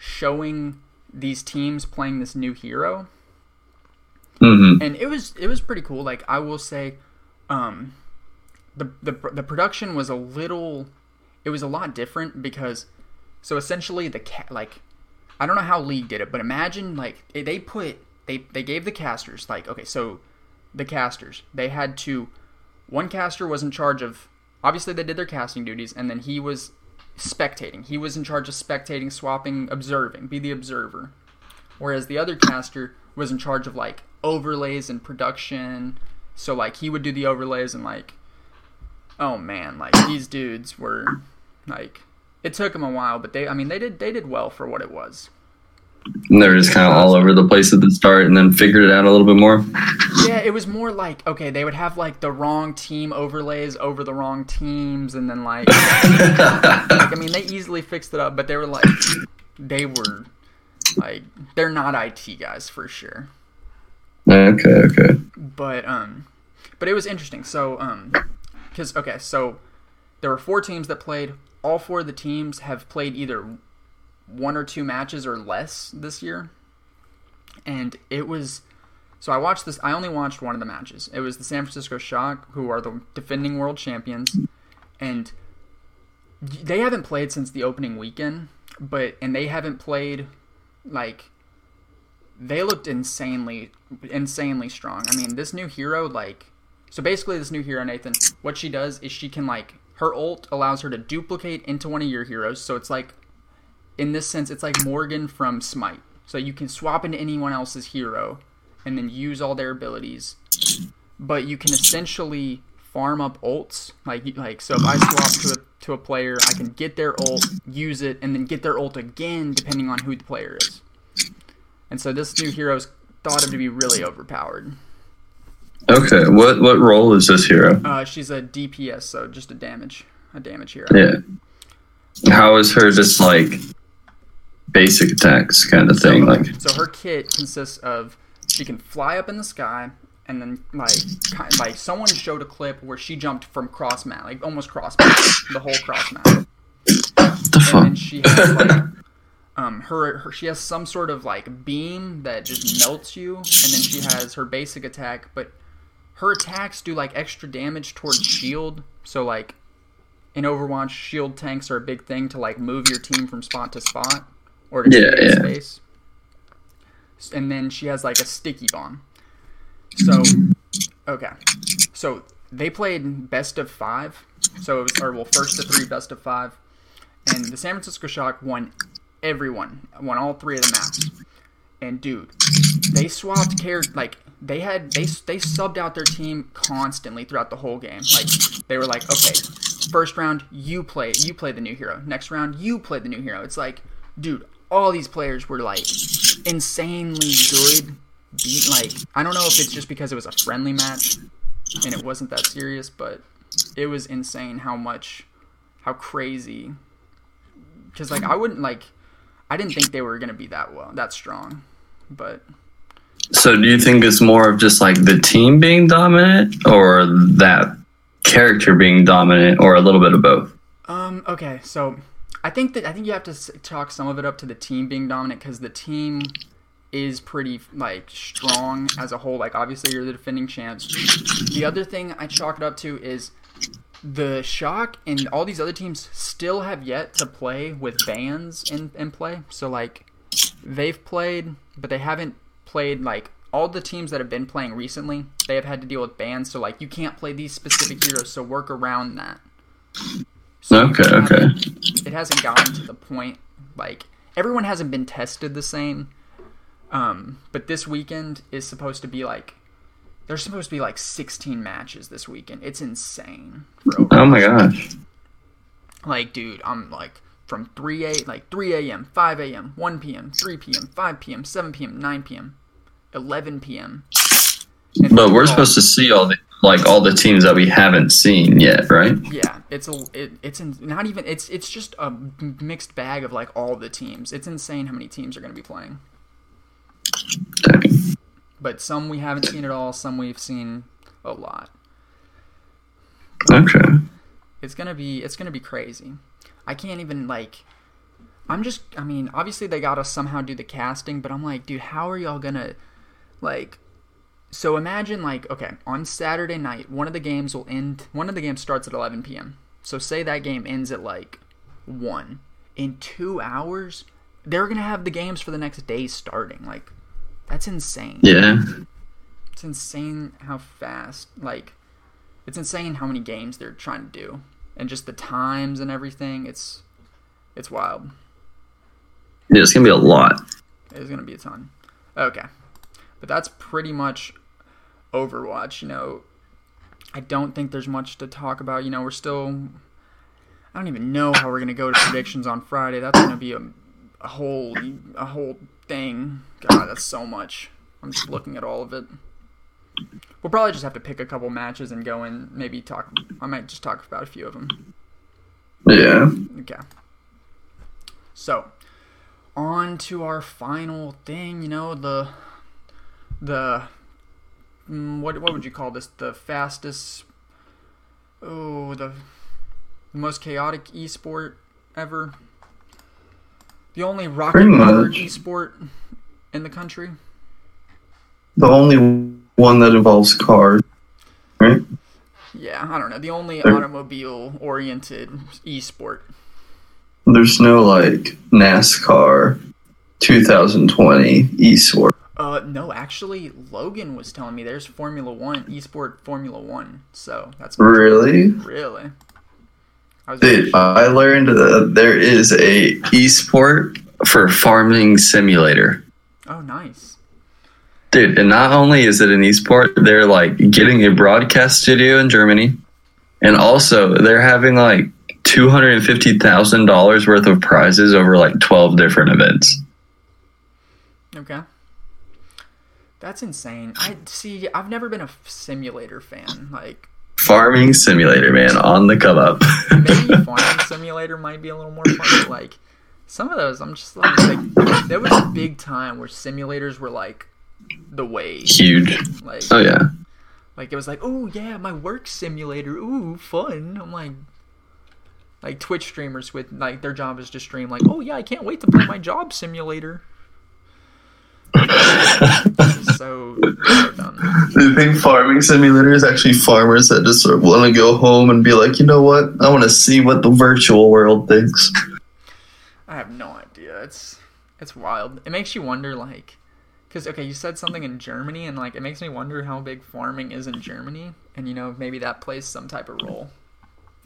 showing these teams playing this new hero, hmm and it was it was pretty cool. Like I will say, um, the the the production was a little, it was a lot different because, so essentially the cat like, I don't know how League did it, but imagine like they put they they gave the casters like okay so, the casters they had to, one caster was in charge of obviously they did their casting duties and then he was spectating. He was in charge of spectating, swapping, observing, be the observer. Whereas the other caster was in charge of like overlays and production. So like he would do the overlays and like oh man, like these dudes were like it took them a while, but they I mean they did they did well for what it was. And they were just kind of all over the place at the start, and then figured it out a little bit more. Yeah, it was more like okay, they would have like the wrong team overlays over the wrong teams and then like like I mean they easily fixed it up, but they were like they were like they're not IT guys for sure. okay, okay. But um but it was interesting. So um cuz okay, so there were four teams that played. All four of the teams have played either one or two matches or less this year. And it was so I watched this I only watched one of the matches. It was the San Francisco Shock who are the defending world champions and they haven't played since the opening weekend, but and they haven't played like they looked insanely insanely strong. I mean, this new hero like so basically this new hero Nathan, what she does is she can like her ult allows her to duplicate into one of your heroes. So it's like in this sense it's like Morgan from Smite. So you can swap into anyone else's hero and then use all their abilities. But you can essentially farm up ults. Like like so if I swap to a to a player, I can get their ult, use it, and then get their ult again depending on who the player is. And so this new hero's thought of to be really overpowered. Okay, what what role is this hero? Uh, she's a DPS, so just a damage, a damage hero. Yeah. How is her just like basic attacks kind of thing? Like, So her kit consists of she can fly up in the sky, and then like kind like someone showed a clip where she jumped from cross map, like almost cross map, the whole cross map, what the and fuck? then she has like um her, her she has some sort of like beam that just melts you, and then she has her basic attack, but her attacks do like extra damage towards shield. So like in Overwatch, shield tanks are a big thing to like move your team from spot to spot or Yeah, yeah. space. And then she has like a sticky bomb. So okay, so they played best of five. So it was or well first to three best of five, and the San Francisco Shock won everyone, won all three of the maps. And dude, they swapped care like they had they they subbed out their team constantly throughout the whole game. Like they were like, okay, first round you play you play the new hero. Next round you play the new hero. It's like, dude, all these players were like insanely good. Beat like I don't know if it's just because it was a friendly match and it wasn't that serious, but it was insane how much how crazy because like I wouldn't like I didn't think they were gonna be that well that strong, but So do you think it's more of just like the team being dominant or that character being dominant or a little bit of both? um okay so I think that I think you have to chalk some of it up to the team being dominant because the team is pretty like strong as a whole. Like obviously you're the defending champs. The other thing I chalk it up to is the shock and all these other teams still have yet to play with bans in, in play. So like they've played, but they haven't played like all the teams that have been playing recently. They have had to deal with bans. So like you can't play these specific heroes. So work around that. So Okay, it okay. It hasn't gotten to the point like everyone hasn't been tested the same. Um, but this weekend is supposed to be like there's supposed to be like 16 matches this weekend. It's insane. Oh my gosh. Like, dude, I'm like from 3 a like 3 a.m., 5 a.m., 1 p.m., 3 p.m., 5 p.m., 7 p.m., 9 p.m., 11 p.m. And But we're all- supposed to see all the like all the teams that we haven't seen yet, right? Yeah, it's a it, it's in, not even it's it's just a mixed bag of like all the teams. It's insane how many teams are going to be playing. Dang. But some we haven't seen at all. Some we've seen a lot. Okay. It's gonna be it's gonna be crazy. I can't even like. I'm just. I mean, obviously they gotta somehow do the casting, but I'm like, dude, how are y'all gonna like? So imagine like, okay, on Saturday night, one of the games will end. One of the games starts at 11 p.m. So say that game ends at like one. In two hours, they're gonna have the games for the next day starting. Like, that's insane. Yeah. It's insane how fast. Like, it's insane how many games they're trying to do, and just the times and everything. It's it's wild. Yeah, it's gonna be a lot. It's gonna be a ton. Okay, but that's pretty much Overwatch. You know, I don't think there's much to talk about. You know, we're still. I don't even know how we're gonna go to predictions on Friday. That's gonna be a, a whole a whole thing. God, that's so much. I'm just looking at all of it. We'll probably just have to pick a couple matches and go and maybe talk. I might just talk about a few of them. Yeah. Okay. So, on to our final thing. You know the the Mm, what what would you call this? The fastest. Oh, the most chaotic esport ever. The only rocket powered esport in the country. The only one that involves cars. Right? Yeah, I don't know. The only automobile oriented esport. There's no like NASCAR 2020 eSport. Uh, no, actually, Logan was telling me there's Formula One, esport Formula One. So that's Really? really. I was Dude, I learned that there is a esport for farming simulator. oh, nice. Dude, and not only is it an esport, they're like getting a broadcast studio in Germany, and also they're having like two hundred and fifty thousand dollars worth of prizes over like twelve different events. Okay. That's insane. I see. I've never been a simulator fan. Like Farming simulator, man, on the come up. maybe farming simulator might be a little more fun. But like some of those, I'm just like, like there was a big time where simulators were like the wave. Huge. Like Oh yeah. Like it was like, oh yeah, my work simulator, ooh, fun. I'm like, like Twitch streamers with like their job is to stream. Like, oh yeah, I can't wait to play my job simulator. so, so dumb. Do you think farming simulator is actually farmers that just sort of want to go home and be like, you know what? I want to see what the virtual world thinks. I have no idea. It's it's wild. It makes you wonder, like, because okay, you said something in Germany, and like it makes me wonder how big farming is in Germany, and you know maybe that plays some type of role.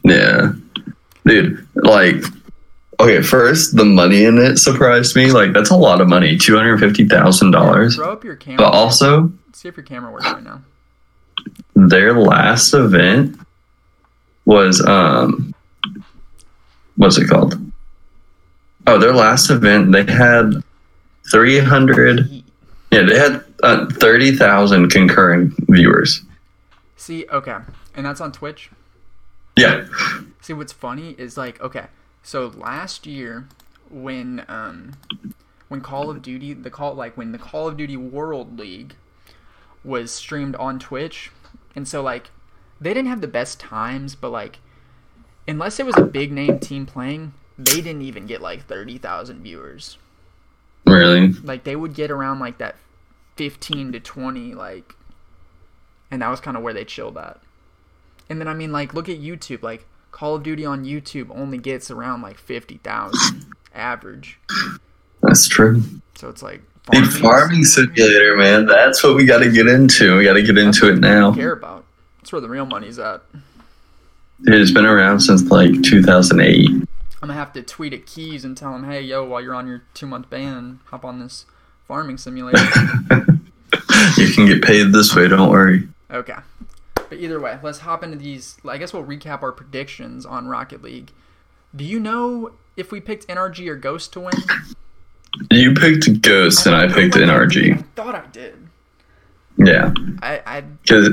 Yeah. Dude, like, okay, first, the money in it surprised me. Like, that's a lot of money $250,000. Throw up your camera. But also, See if your camera works right now. their last event was, um, what's it called? Oh, their last event, they had 300, yeah, they had uh, 30,000 concurrent viewers. See, okay, and that's on Twitch. Yeah. See, what's funny is like, okay, so last year when um when Call of Duty the call like when the Call of Duty World League was streamed on Twitch, and so like they didn't have the best times, but like unless it was a big name team playing, they didn't even get like thirty thousand viewers. Really? Like they would get around like that fifteen to twenty, like, and that was kind of where they chilled at. And then I mean, like, look at YouTube. Like Call of Duty on YouTube only gets around like fifty thousand average. That's true. So it's like Big farming simulator, man. That's what we got to get into. We got to get into it now. care about. That's where the real money's at. It's been around since like 2008. I'm gonna have to tweet at Keys and tell him, hey, yo, while you're on your two month ban, hop on this farming simulator. you can get paid this way. Don't worry. Okay. But either way, let's hop into these. I guess we'll recap our predictions on Rocket League. Do you know if we picked NRG or Ghost to win? You picked Ghost and I oh picked what I did. NRG. I thought I did. Yeah, I, I because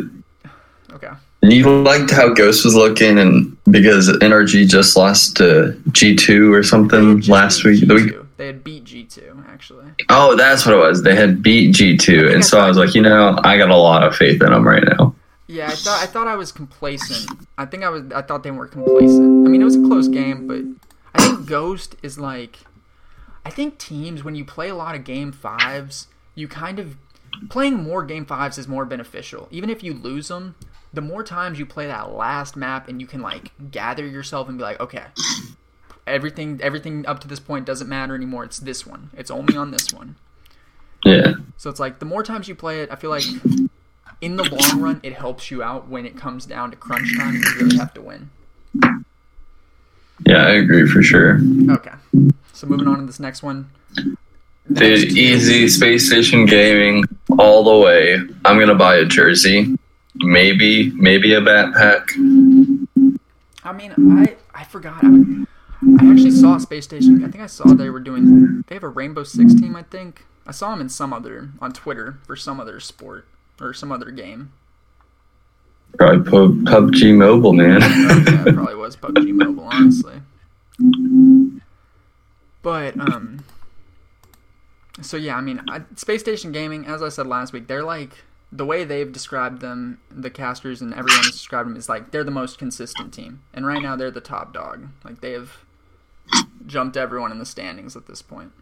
okay. you liked how Ghost was looking, and because NRG just lost to G2 or something had just last beat week. The week. They had beat G2 actually. Oh, that's what it was. They had beat G2, and I so I was like, you know, I got a lot of faith in them right now. Yeah, I thought I thought I was complacent. I think I was. I thought they were complacent. I mean, it was a close game, but I think Ghost is like. I think teams when you play a lot of game fives, you kind of playing more game fives is more beneficial. Even if you lose them, the more times you play that last map and you can like gather yourself and be like, okay, everything everything up to this point doesn't matter anymore. It's this one. It's only on this one. Yeah. So it's like the more times you play it, I feel like in the long run it helps you out when it comes down to crunch time and you really have to win. Yeah, I agree for sure. Okay. So moving on to this next one. Dude, easy space station gaming all the way. I'm gonna buy a jersey, maybe, maybe a backpack. I mean, I I forgot. I, I actually saw Space Station. I think I saw they were doing. They have a Rainbow Six team. I think I saw them in some other on Twitter for some other sport or some other game. Probably Pub- PUBG Mobile, man. yeah, it probably was PUBG Mobile, honestly. But um, so yeah, I mean, I, Space Station Gaming, as I said last week, they're like the way they've described them, the casters and everyone has described them is like they're the most consistent team, and right now they're the top dog. Like they have jumped everyone in the standings at this point.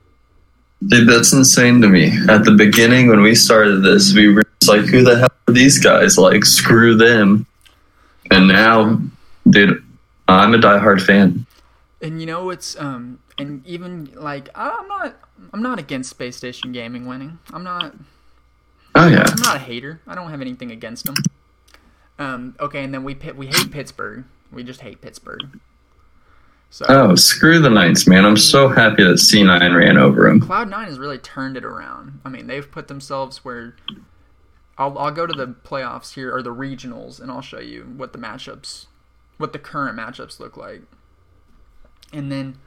Dude, that's insane to me. At the beginning, when we started this, we were just like, who the hell are these guys? Like, screw them. And now, dude, I'm a diehard fan. And you know it's um and even like I'm not I'm not against Space Station Gaming winning. I'm not Oh, yeah. I'm not a hater. I don't have anything against them. Um okay, and then we we hate Pittsburgh. We just hate Pittsburgh. So Oh, screw the Knights, man. I'm so happy that C9 ran over them. Cloud Nine has really turned it around. I mean, they've put themselves where I'll I'll go to the playoffs here or the regionals and I'll show you what the matchups, what the current matchups look like. And then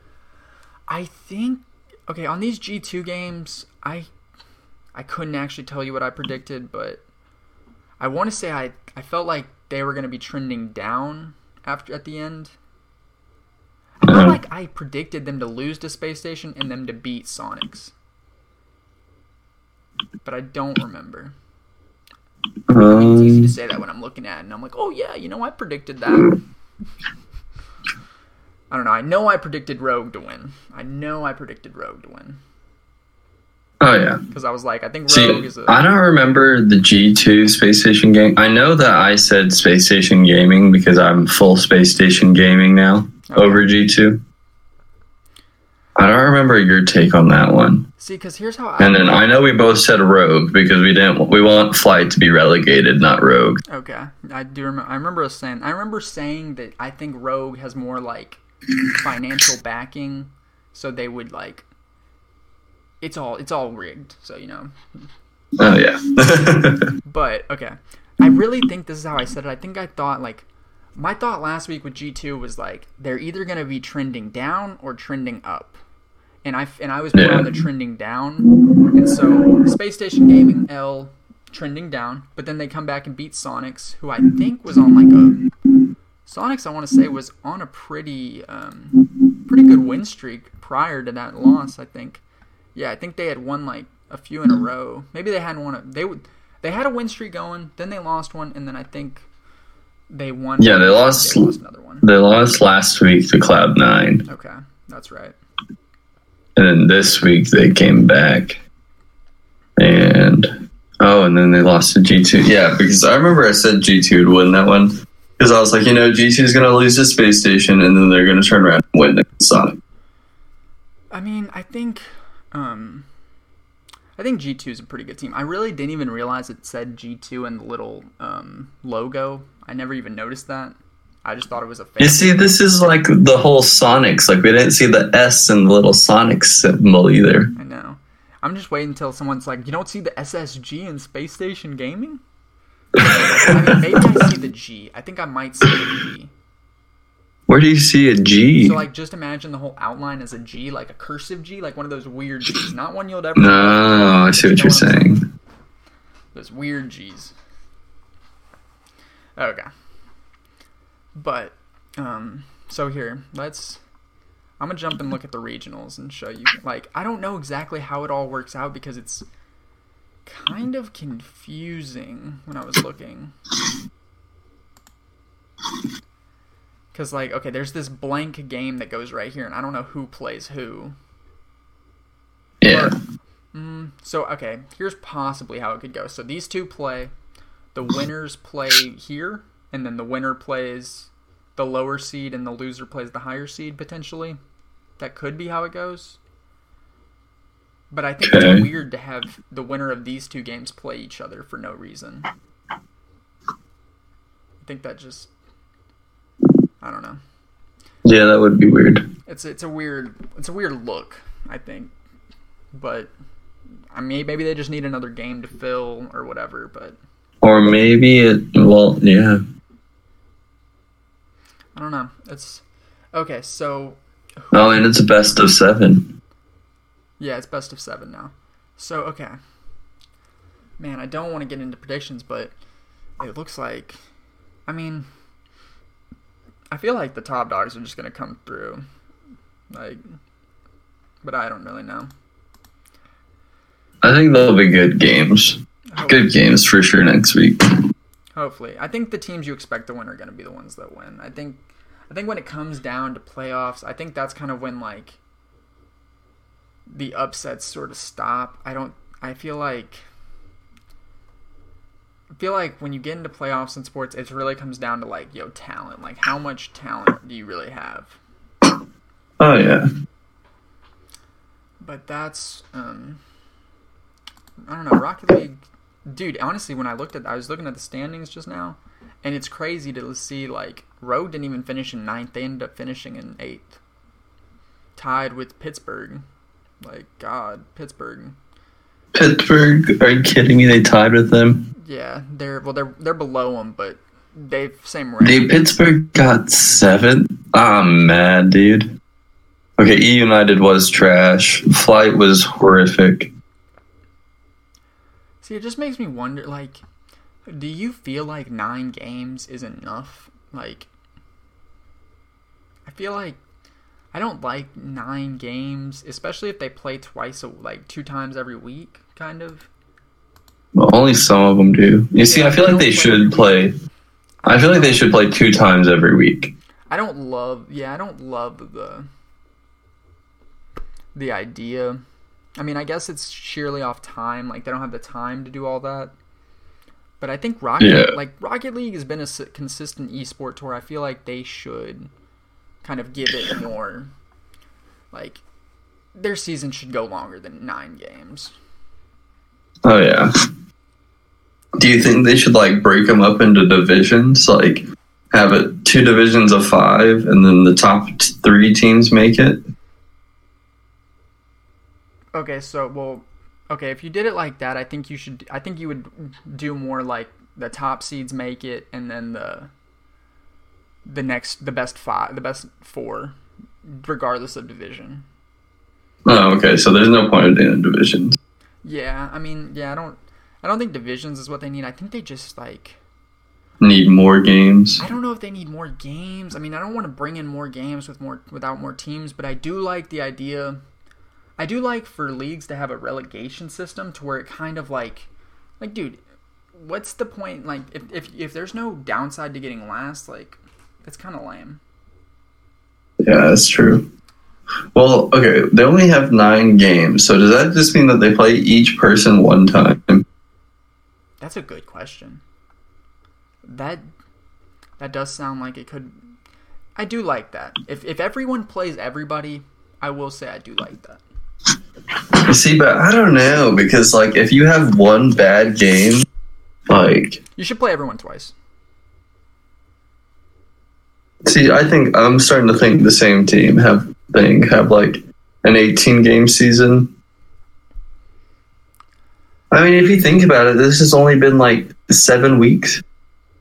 I think okay on these G two games I I couldn't actually tell you what I predicted, but I want to say I I felt like they were going to be trending down after at the end. I felt Uh-huh. like I predicted them to lose to Space Station and them to beat Soniqs. But I don't remember. It's easy to Um, say that when I'm looking at it and I'm like, oh yeah, you know, I predicted that. I don't know. I know I predicted Rogue to win. I know I predicted Rogue to win. oh, yeah. Because I was like, I think See, Rogue is a. I don't remember the G2 Space Station game. I know that I said Space Station Gaming because I'm full Space Station Gaming now Okay. over G2. I don't remember your take on that one. See, because here's how I. And then I know we both said Rogue because we didn't. We want Flight to be relegated, not Rogue. Okay, I do remember. I remember us saying. I remember saying that I think Rogue has more like financial backing, so they would like. It's all it's all rigged, so you know. Oh yeah. But okay, I really think this is how I said it. I think I thought like my thought last week with G two was like they're either gonna be trending down or trending up, and I and I was more Yeah. on the trending down, and so Space Station Gaming L trending down, but then they come back and beat Soniqs, who I think was on like a Soniqs. I want to say was on a pretty um, pretty good win streak prior to that loss. I think. Yeah, I think they had won like a few in a row. Maybe they hadn't won a they would they had a win streak going, then they lost one, and then I think they won. Yeah, they lost- They lost another one. they lost last week to Cloud Nine, Okay, that's right. And then this week they came back, and oh, and then they lost to G two. Yeah, because I remember I said G two would win that one because I was like, you know, G two is going to lose to Space Station, and then they're going to turn around and win against Sonic. I mean, I think, um, I think G two is a pretty good team. I really didn't even realize it said G two in the little um, logo. I never even noticed that. I just thought it was a fake. You see, this is like the whole Soniqs. Like we didn't see the S in the little Sonic symbol either. I know. I'm just waiting until someone's like, you don't see the SSG in Space Station Gaming? I mean, maybe I see the G. I think I might see the G. Where do you see a G? So like, just imagine the whole outline as a G, like a cursive G, like one of those weird G's, not one you'll ever. no, I see what You you're know what I'm saying. Those weird G's. Okay. But, um, so here, let's. I'm gonna jump and look at the regionals and show you. Like, I don't know exactly how it all works out because it's kind of confusing when I was looking. Because like, okay, there's this blank game that goes right here, and I don't know who plays who. Yeah. Mm, so okay, here's possibly how it could go. So these two play, the winners play here, and then the winner plays the lower seed, and the loser plays the higher seed potentially. That could be how it goes. But I think Okay. it's weird to have the winner of these two games play each other for no reason. I think that just I don't know. Yeah, that would be weird. It's it's a weird it's a weird look, I think. But I mean maybe they just need another game to fill or whatever, but Or maybe it. Well, yeah. I don't know. It's okay, so Oh, and it's a best of seven. yeah, it's best of 7 now. So okay. Man, I don't want to get into predictions, but it looks like I mean I feel like the top dogs are just going to come through. Like but I don't really know. I think they'll be good games. Good games for sure next week. Hopefully, I think the teams you expect to win are going to be the ones that win. I think, I think when it comes down to playoffs, I think that's kind of when like the upsets sort of stop. I don't. I feel like. I feel like when you get into playoffs in sports, it really comes down to like yo talent. Like how much talent do you really have? Oh yeah. But that's um I don't know, Rocket League dude, honestly when I looked at I was looking at the standings just now and it's crazy to see like Rogue didn't even finish in ninth, they ended up finishing in eighth. Tied with Pittsburgh. Like God, Pittsburgh. Pittsburgh. Are you kidding me? They tied with them. Yeah, they're well they're they're below them, but they've same rank. They Pittsburgh got seven. I'm ah, mad, dude. Okay, E United was trash. Flight was horrific. See, it just makes me wonder like do you feel like 9 games is enough? Like I feel like I don't like 9 games, especially if they play twice a, like two times every week kind of. Well, only some of them do. You see, I feel like they play should play. I feel like they should play two times every week. I don't love yeah, I don't love the the idea. I mean, I guess it's sheerly off time, like they don't have the time to do all that. But I think Rocket Yeah. like Rocket League has been a consistent esport tour. I feel like they should kind of give it more like their season should go longer than 9 games. Oh yeah. Do you think they should like break them up into divisions? Like have it two divisions of five, and then the top three teams make it. Okay, so well, okay, if you did it like that, I think you should. I think you would do more like the top seeds make it, and then the the next, the best five, the best four, regardless of division. Oh, okay. So there's no point in doing divisions. Yeah, I mean, yeah, I don't, I don't think divisions is what they need. I think they just like, Need more games. I don't know if they need more games. I mean, I don't want to bring in more games with more without more teams, but I do like the idea. I do like for leagues to have a relegation system to where it kind of like, like, dude, what's the point? Like, if if if there's no downside to getting last, like, it's kind of lame. Yeah, that's true. Well, okay, they only have nine games, so does that just mean that they play each person one time? That's a good question. That that does sound like it could. I do like that. If if everyone plays everybody, I will say I do like that. You see, but I don't know because like if you have one bad game, like You should play everyone twice. see, I think I'm starting to think the same team have thing have like an 18 game season. I mean, if you think about it, this has only been like seven weeks.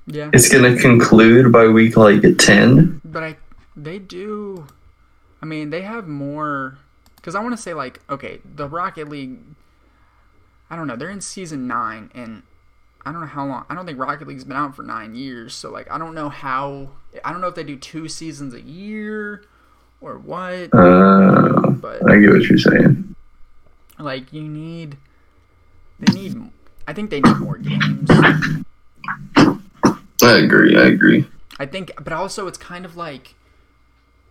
Yeah, It's gonna conclude by week like 10. but I they do. I mean, they have more because I want to say like okay, the Rocket League. I don't know. They're in season nine, and I don't know how long. I don't think Rocket League's been out for nine years, so like I don't know how. I don't know if they do two seasons a year or what. Uh, But I get what you're saying. like you need they need i think they need more games I agree. I agree. I think, but also it's kind of like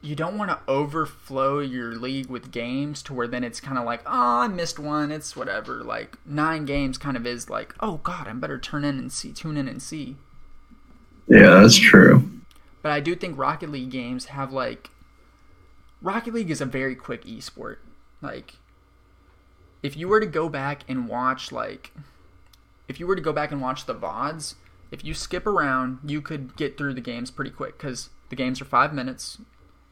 you don't want to overflow your league with games to where then it's kind of like, oh, I missed one. It's whatever. Like nine games kind of is like, oh God, I better turn in and see, tune in and see. Yeah, that's true. But I do think Rocket League games have like Rocket League is a very quick esport. Like if you were to go back and watch like if you were to go back and watch the VODs, if you skip around, you could get through the games pretty quick cuz the games are 5 minutes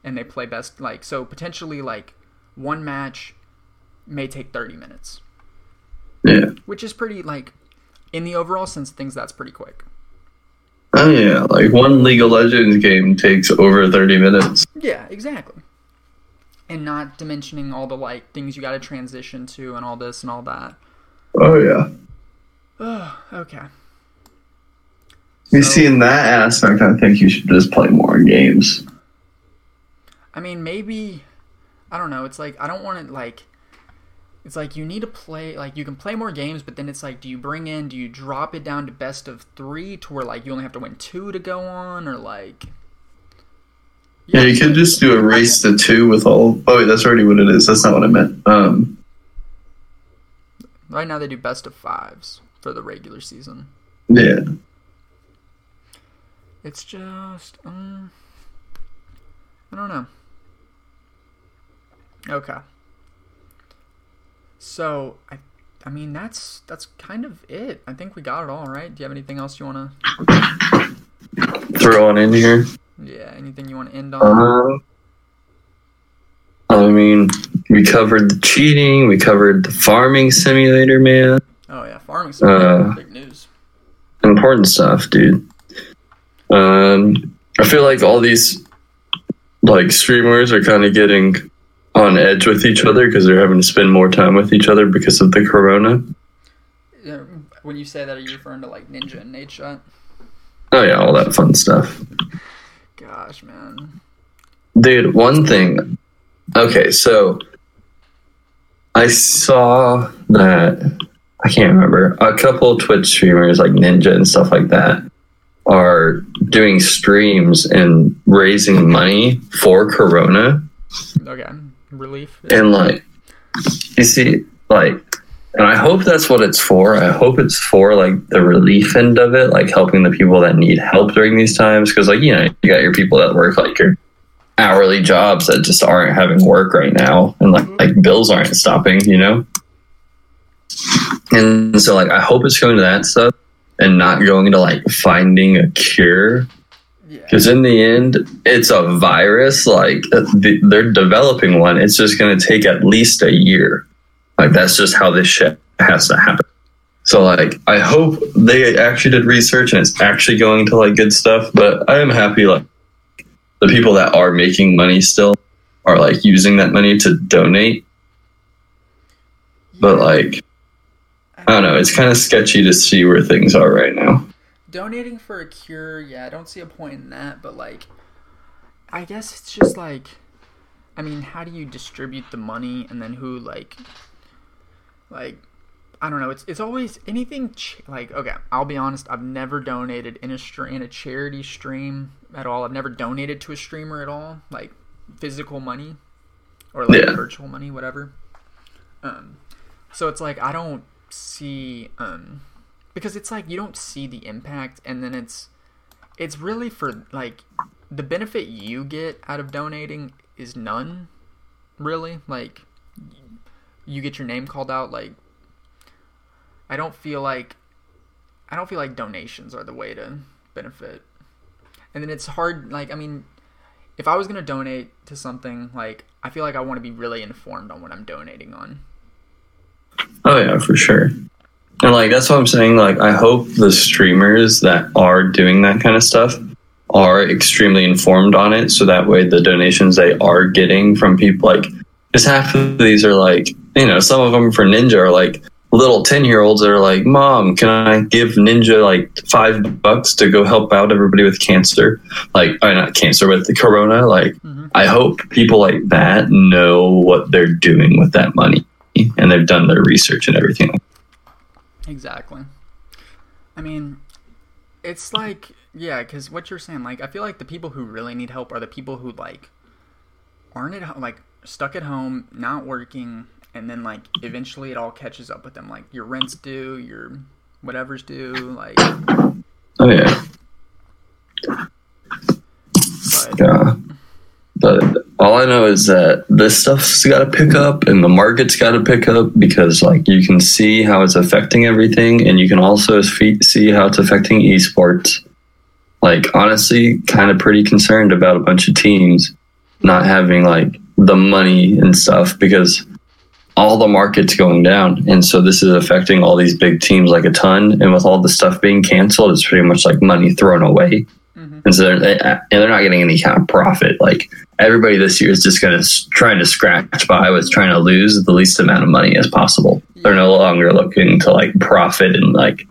and they play best like so potentially like one match may take 30 minutes. Yeah. Which is pretty like in the overall sense of things that's pretty quick. Oh yeah, like one League of Legends game takes over thirty minutes. Yeah, exactly. And not dimensioning all the like things you got to transition to and all this and all that. Oh yeah. Oh, okay. You So- see, in that aspect, I think you should just play more games. I mean, maybe I don't know. It's like I don't want to like. It's like you need to play like you can play more games, but then it's like, do you bring in? Do you drop it down to best of three to where like you only have to win two to go on, or like? Yeah, you could just do a race to two with all. Oh wait, that's already what it is. That's not what I meant. Um, Right now they do best of fives for the regular season. yeah, It's just, um, I don't know. Okay. So I, I mean that's that's kind of it. I think we got it all right. Do you have anything else you want to? throw on in here. Yeah, anything you want to end on? Um, I mean, we covered the cheating. We covered the farming simulator, man. oh yeah, farming simulator, uh, big news. Important stuff, dude. Um, I feel like all these like streamers are kind of getting on edge with each other because they're having to spend more time with each other because of the corona. Uh, when you say that, are you referring to like Ninja and Nadeshot? Oh yeah, all that fun stuff. Gosh, man. Dude, one thing. Okay, so I saw that I can't remember a couple of Twitch streamers like Ninja and stuff like that are doing streams and raising money for Corona Okay, relief. and like you see like and I hope that's what it's for. I hope it's for like the relief end of it, like helping the people that need help during these times. Because like you know, you got your people that work like your hourly jobs that just aren't having work right now, and like mm-hmm. like bills aren't stopping. You know, and so like I hope it's going to that stuff and not going to like finding a cure. Because in the end, it's a virus. Like uh, they're developing one. It's just going to take at least a year. Like that's just how this shit has to happen. So like, I hope they actually did research and it's actually going to like good stuff. But I am happy like the people that are making money still are like using that money to donate. But like, I don't know. It's kind of sketchy to see where things are right now. Donating for a cure yeah i don't see a point in that but like i guess it's just like i mean how do you distribute the money and then who like like i don't know it's it's always anything ch- like okay i'll be honest i've never donated in a stream in a charity stream at all i've never donated to a streamer at all like physical money or like Yeah. virtual money whatever um so it's like i don't see um because it's like you don't see the impact and then it's it's really for like the benefit you get out of donating is none really. Like you get your name called out like i don't feel like i don't feel like donations are the way to benefit. And then it's hard like i mean if i was going to donate to something like i feel like i want to be really informed on what i'm donating on. Oh yeah, for sure. And like that's what I'm saying. Like I hope the streamers that are doing that kind of stuff are extremely informed on it, so that way the donations they are getting from people like because half of these are like you know some of them for Ninja are like little ten year olds that are like, Mom, can I give Ninja like five bucks to go help out everybody with cancer? Like, or not cancer, with the corona. Like, Mhm. I hope people like that know what they're doing with that money and they've done their research and everything. Exactly. I mean, it's like yeah, because what you're saying, like, I feel like the people who really need help are the people who like aren't at like stuck at home, not working, and then like eventually it all catches up with them. Like your rent's due, your whatever's due, like. Oh yeah. But Yeah. But all I know is that this stuff's got to pick up and the market's got to pick up because, like, you can see how it's affecting everything, and you can also see how it's affecting esports. Like, honestly, kind of pretty concerned about a bunch of teams not having like the money and stuff because all the market's going down, and so this is affecting all these big teams like a ton. And with all the stuff being canceled, it's pretty much like money thrown away. And so they're, they, uh, and they're not getting any kind of profit. Like everybody this year is just going to trying to scratch by with trying to lose the least amount of money as possible. They're no longer looking to like profit and like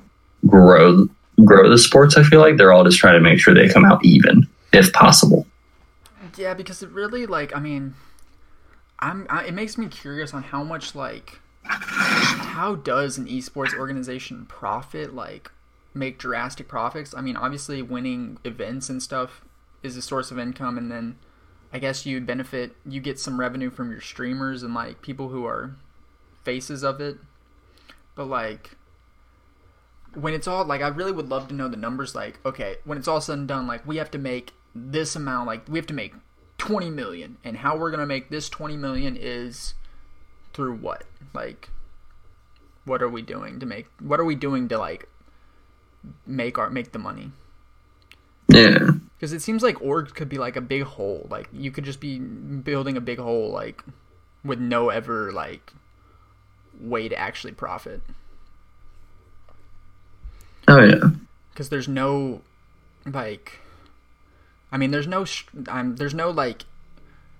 grow grow the sports. I feel like they're all just trying to make sure they come out even if possible. Yeah, because it really like I mean, I'm I, it makes me curious on how much like how does an esports organization profit like make drastic profits? I mean, obviously winning events and stuff is a source of income, and then I guess you benefit you get some revenue from your streamers and like people who are faces of it, but like. When it's all like, I really would love to know the numbers. Like, okay, when it's all said and done, like we have to make this amount like we have to make 20 million and how we're to make this 20 million is through what like what are we doing to make what are we doing to like make our make the money. Yeah, because it seems like org could be like a big hole. Like you could just be building a big hole like with no ever like way to actually profit. Oh yeah, because there's no like i mean there's no um, there's no like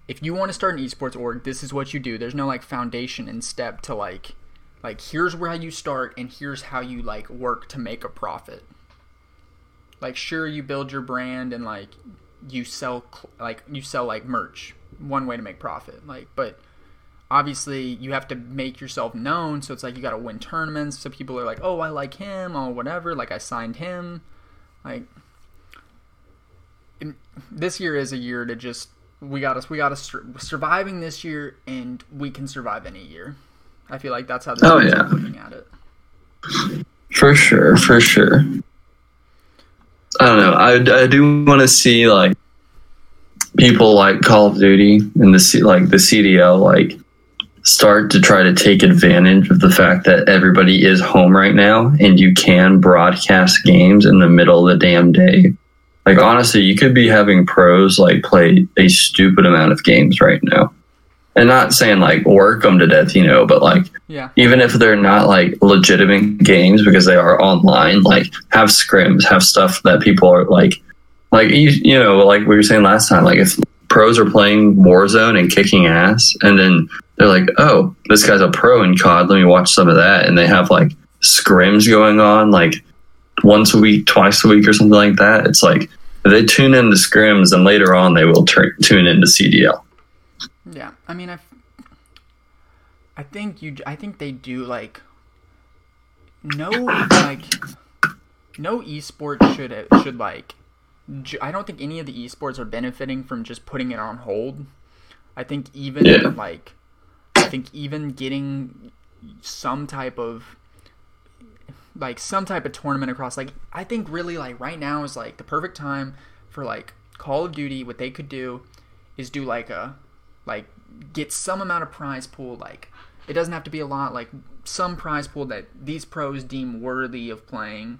if you want to start an esports org this is what you do. There's no like foundation and step to like like here's where you start and here's how you like work to make a profit. Like sure you build your brand and like you sell like you sell like merch one way to make profit like but obviously you have to make yourself known so it's like you got to win tournaments so people are like oh i like him or whatever like i signed him like this year is a year to just we got us we got us sur- surviving this year and we can survive any year i feel like that's how this Oh, yeah. looking at it for sure, for sure. I don't know. I, I do want to see like people like Call of Duty and the C, like the CDL like start to try to take advantage of the fact that everybody is home right now and you can broadcast games in the middle of the damn day. Like honestly, you could be having pros like play a stupid amount of games right now. And not saying like work them to death, you know, but like yeah. even if they're not like legitimate games because they are online like have scrims have stuff that people are like like you, you know like we were saying last time like if pros are playing warzone and kicking ass and then they're like oh this guy's a pro in cod let me watch some of that and they have like scrims going on like once a week twice a week or something like that it's like they tune into scrims and later on they will turn tune into cdl I mean, I, I think you, I think they do like, no, like, no esport should uh, should like, I don't think any of the esports are benefiting from just putting it on hold. I think even Yeah. like, I think even getting some type of like some type of tournament across like I think really like right now is like the perfect time for like Call of Duty what they could do is do like a like get some amount of prize pool like it doesn't have to be a lot like some prize pool that these pros deem worthy of playing.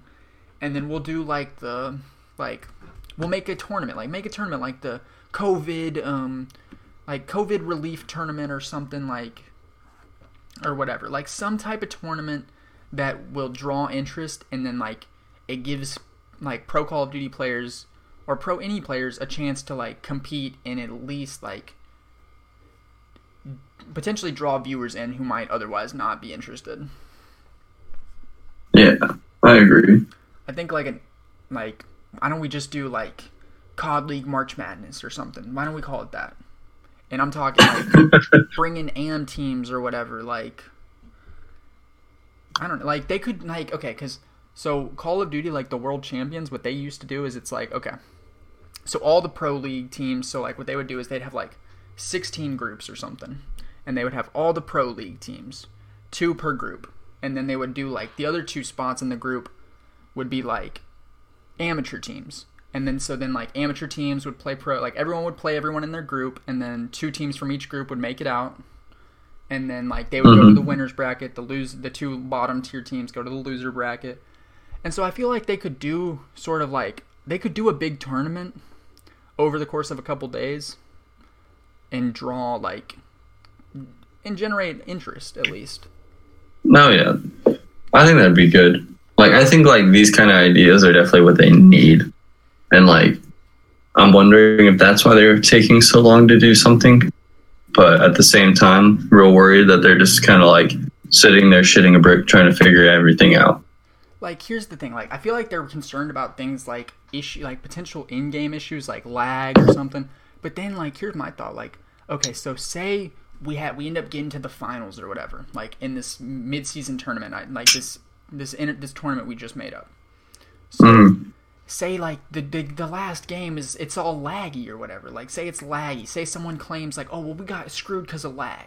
And then we'll do like the like we'll make a tournament like make a tournament like the covid um like covid relief tournament or something like or whatever. Like some type of tournament that will draw interest and then like it gives like pro call of duty players or pro any players a chance to like compete and at least like potentially draw viewers in who might otherwise not be interested. Yeah i agree. I think like a like why don't we just do like cod league march madness or something? Why don't we call it that? And i'm talking like bring in am teams or whatever like i don't know like they could like okay because So Call of Duty, like the world champions, what they used to do is it's like okay, so all the pro league teams. So like what they would do is they'd have like 16 groups or something, and they would have all the pro league teams, two per group, and then they would do like the other two spots in the group would be like amateur teams. And then so then like amateur teams would play pro like everyone would play everyone in their group and then two teams from each group would make it out. And then like they would go to mm-hmm. the winners bracket, the lose the two bottom tier teams go to the loser bracket. And so I feel like they could do sort of like they could do a big tournament over the course of a couple days and draw like and generate interest at least. No, yeah. I think that'd be good. Like, I think like these kind of ideas are definitely what they need, and like, I'm wondering if that's why they're taking so long to do something. But at the same time, real worried that they're just kind of like sitting there shitting a brick trying to figure everything out. Like, here's the thing. Like, I feel like they're concerned about things like issue, like potential in-game issues, like lag or something. But then, like, here's my thought. Like, okay, so say we had we end up getting to the finals or whatever, like in this mid-season tournament, I, like this this inter, this tournament we just made up. So Mm. say like the, the the last game is it's all laggy or whatever. Like say it's laggy. Say someone claims like, oh well, we got screwed because of lag.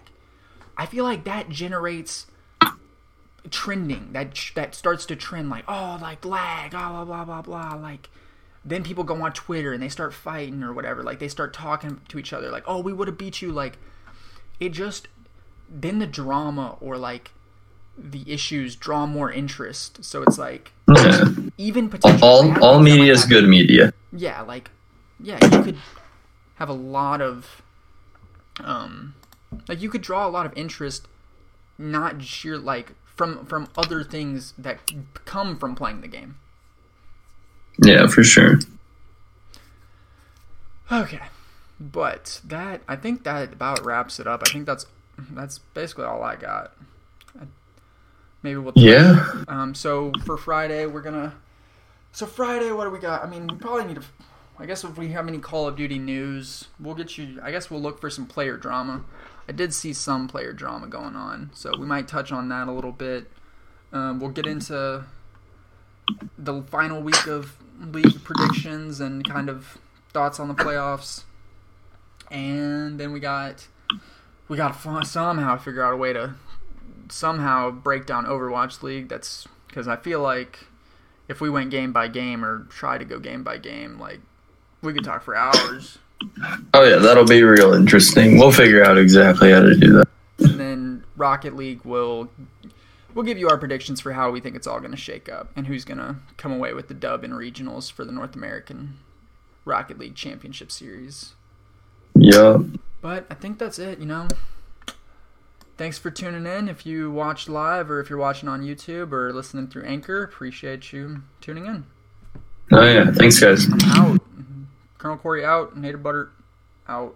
I feel like that generates trending that that starts to trend like oh like lag blah blah blah blah blah like then people go on Twitter and they start fighting or whatever like they start talking to each other like oh we would have beat you like it just then the drama or like the issues draw more interest so it's like Yeah. even potential All all media is good media. yeah like yeah you could have a lot of um like you could draw a lot of interest not sheer like from from other things that come from playing the game Yeah, for sure. okay but that i think that about wraps it up i think that's that's basically all i got maybe we'll Yeah. Um, so for Friday, we're gonna. So Friday, what do we got? I mean, we probably need to. I guess if we have any Call of Duty news, we'll get you. I guess we'll look for some player drama. I did see some player drama going on, so we might touch on that a little bit. Um, we'll get into the final week of league predictions and kind of thoughts on the playoffs, and then we got we got to somehow figure out a way to somehow break down Overwatch League. That's because I feel like if we went game by game or try to go game by game, like we could talk for hours. Oh yeah, that'll be real interesting. We'll figure out exactly how to do that. And then Rocket League will we'll give you our predictions for how we think it's all going to shake up and who's going to come away with the dub in regionals for the North American Rocket League Championship Series. Yeah. But I think that's it, you know. Thanks for tuning in. If you watched live or if you're watching on YouTube or listening through Anchor, appreciate you tuning in. Oh yeah. Thanks guys. out. Mm-hmm. KernelCory out. Naterbutter out.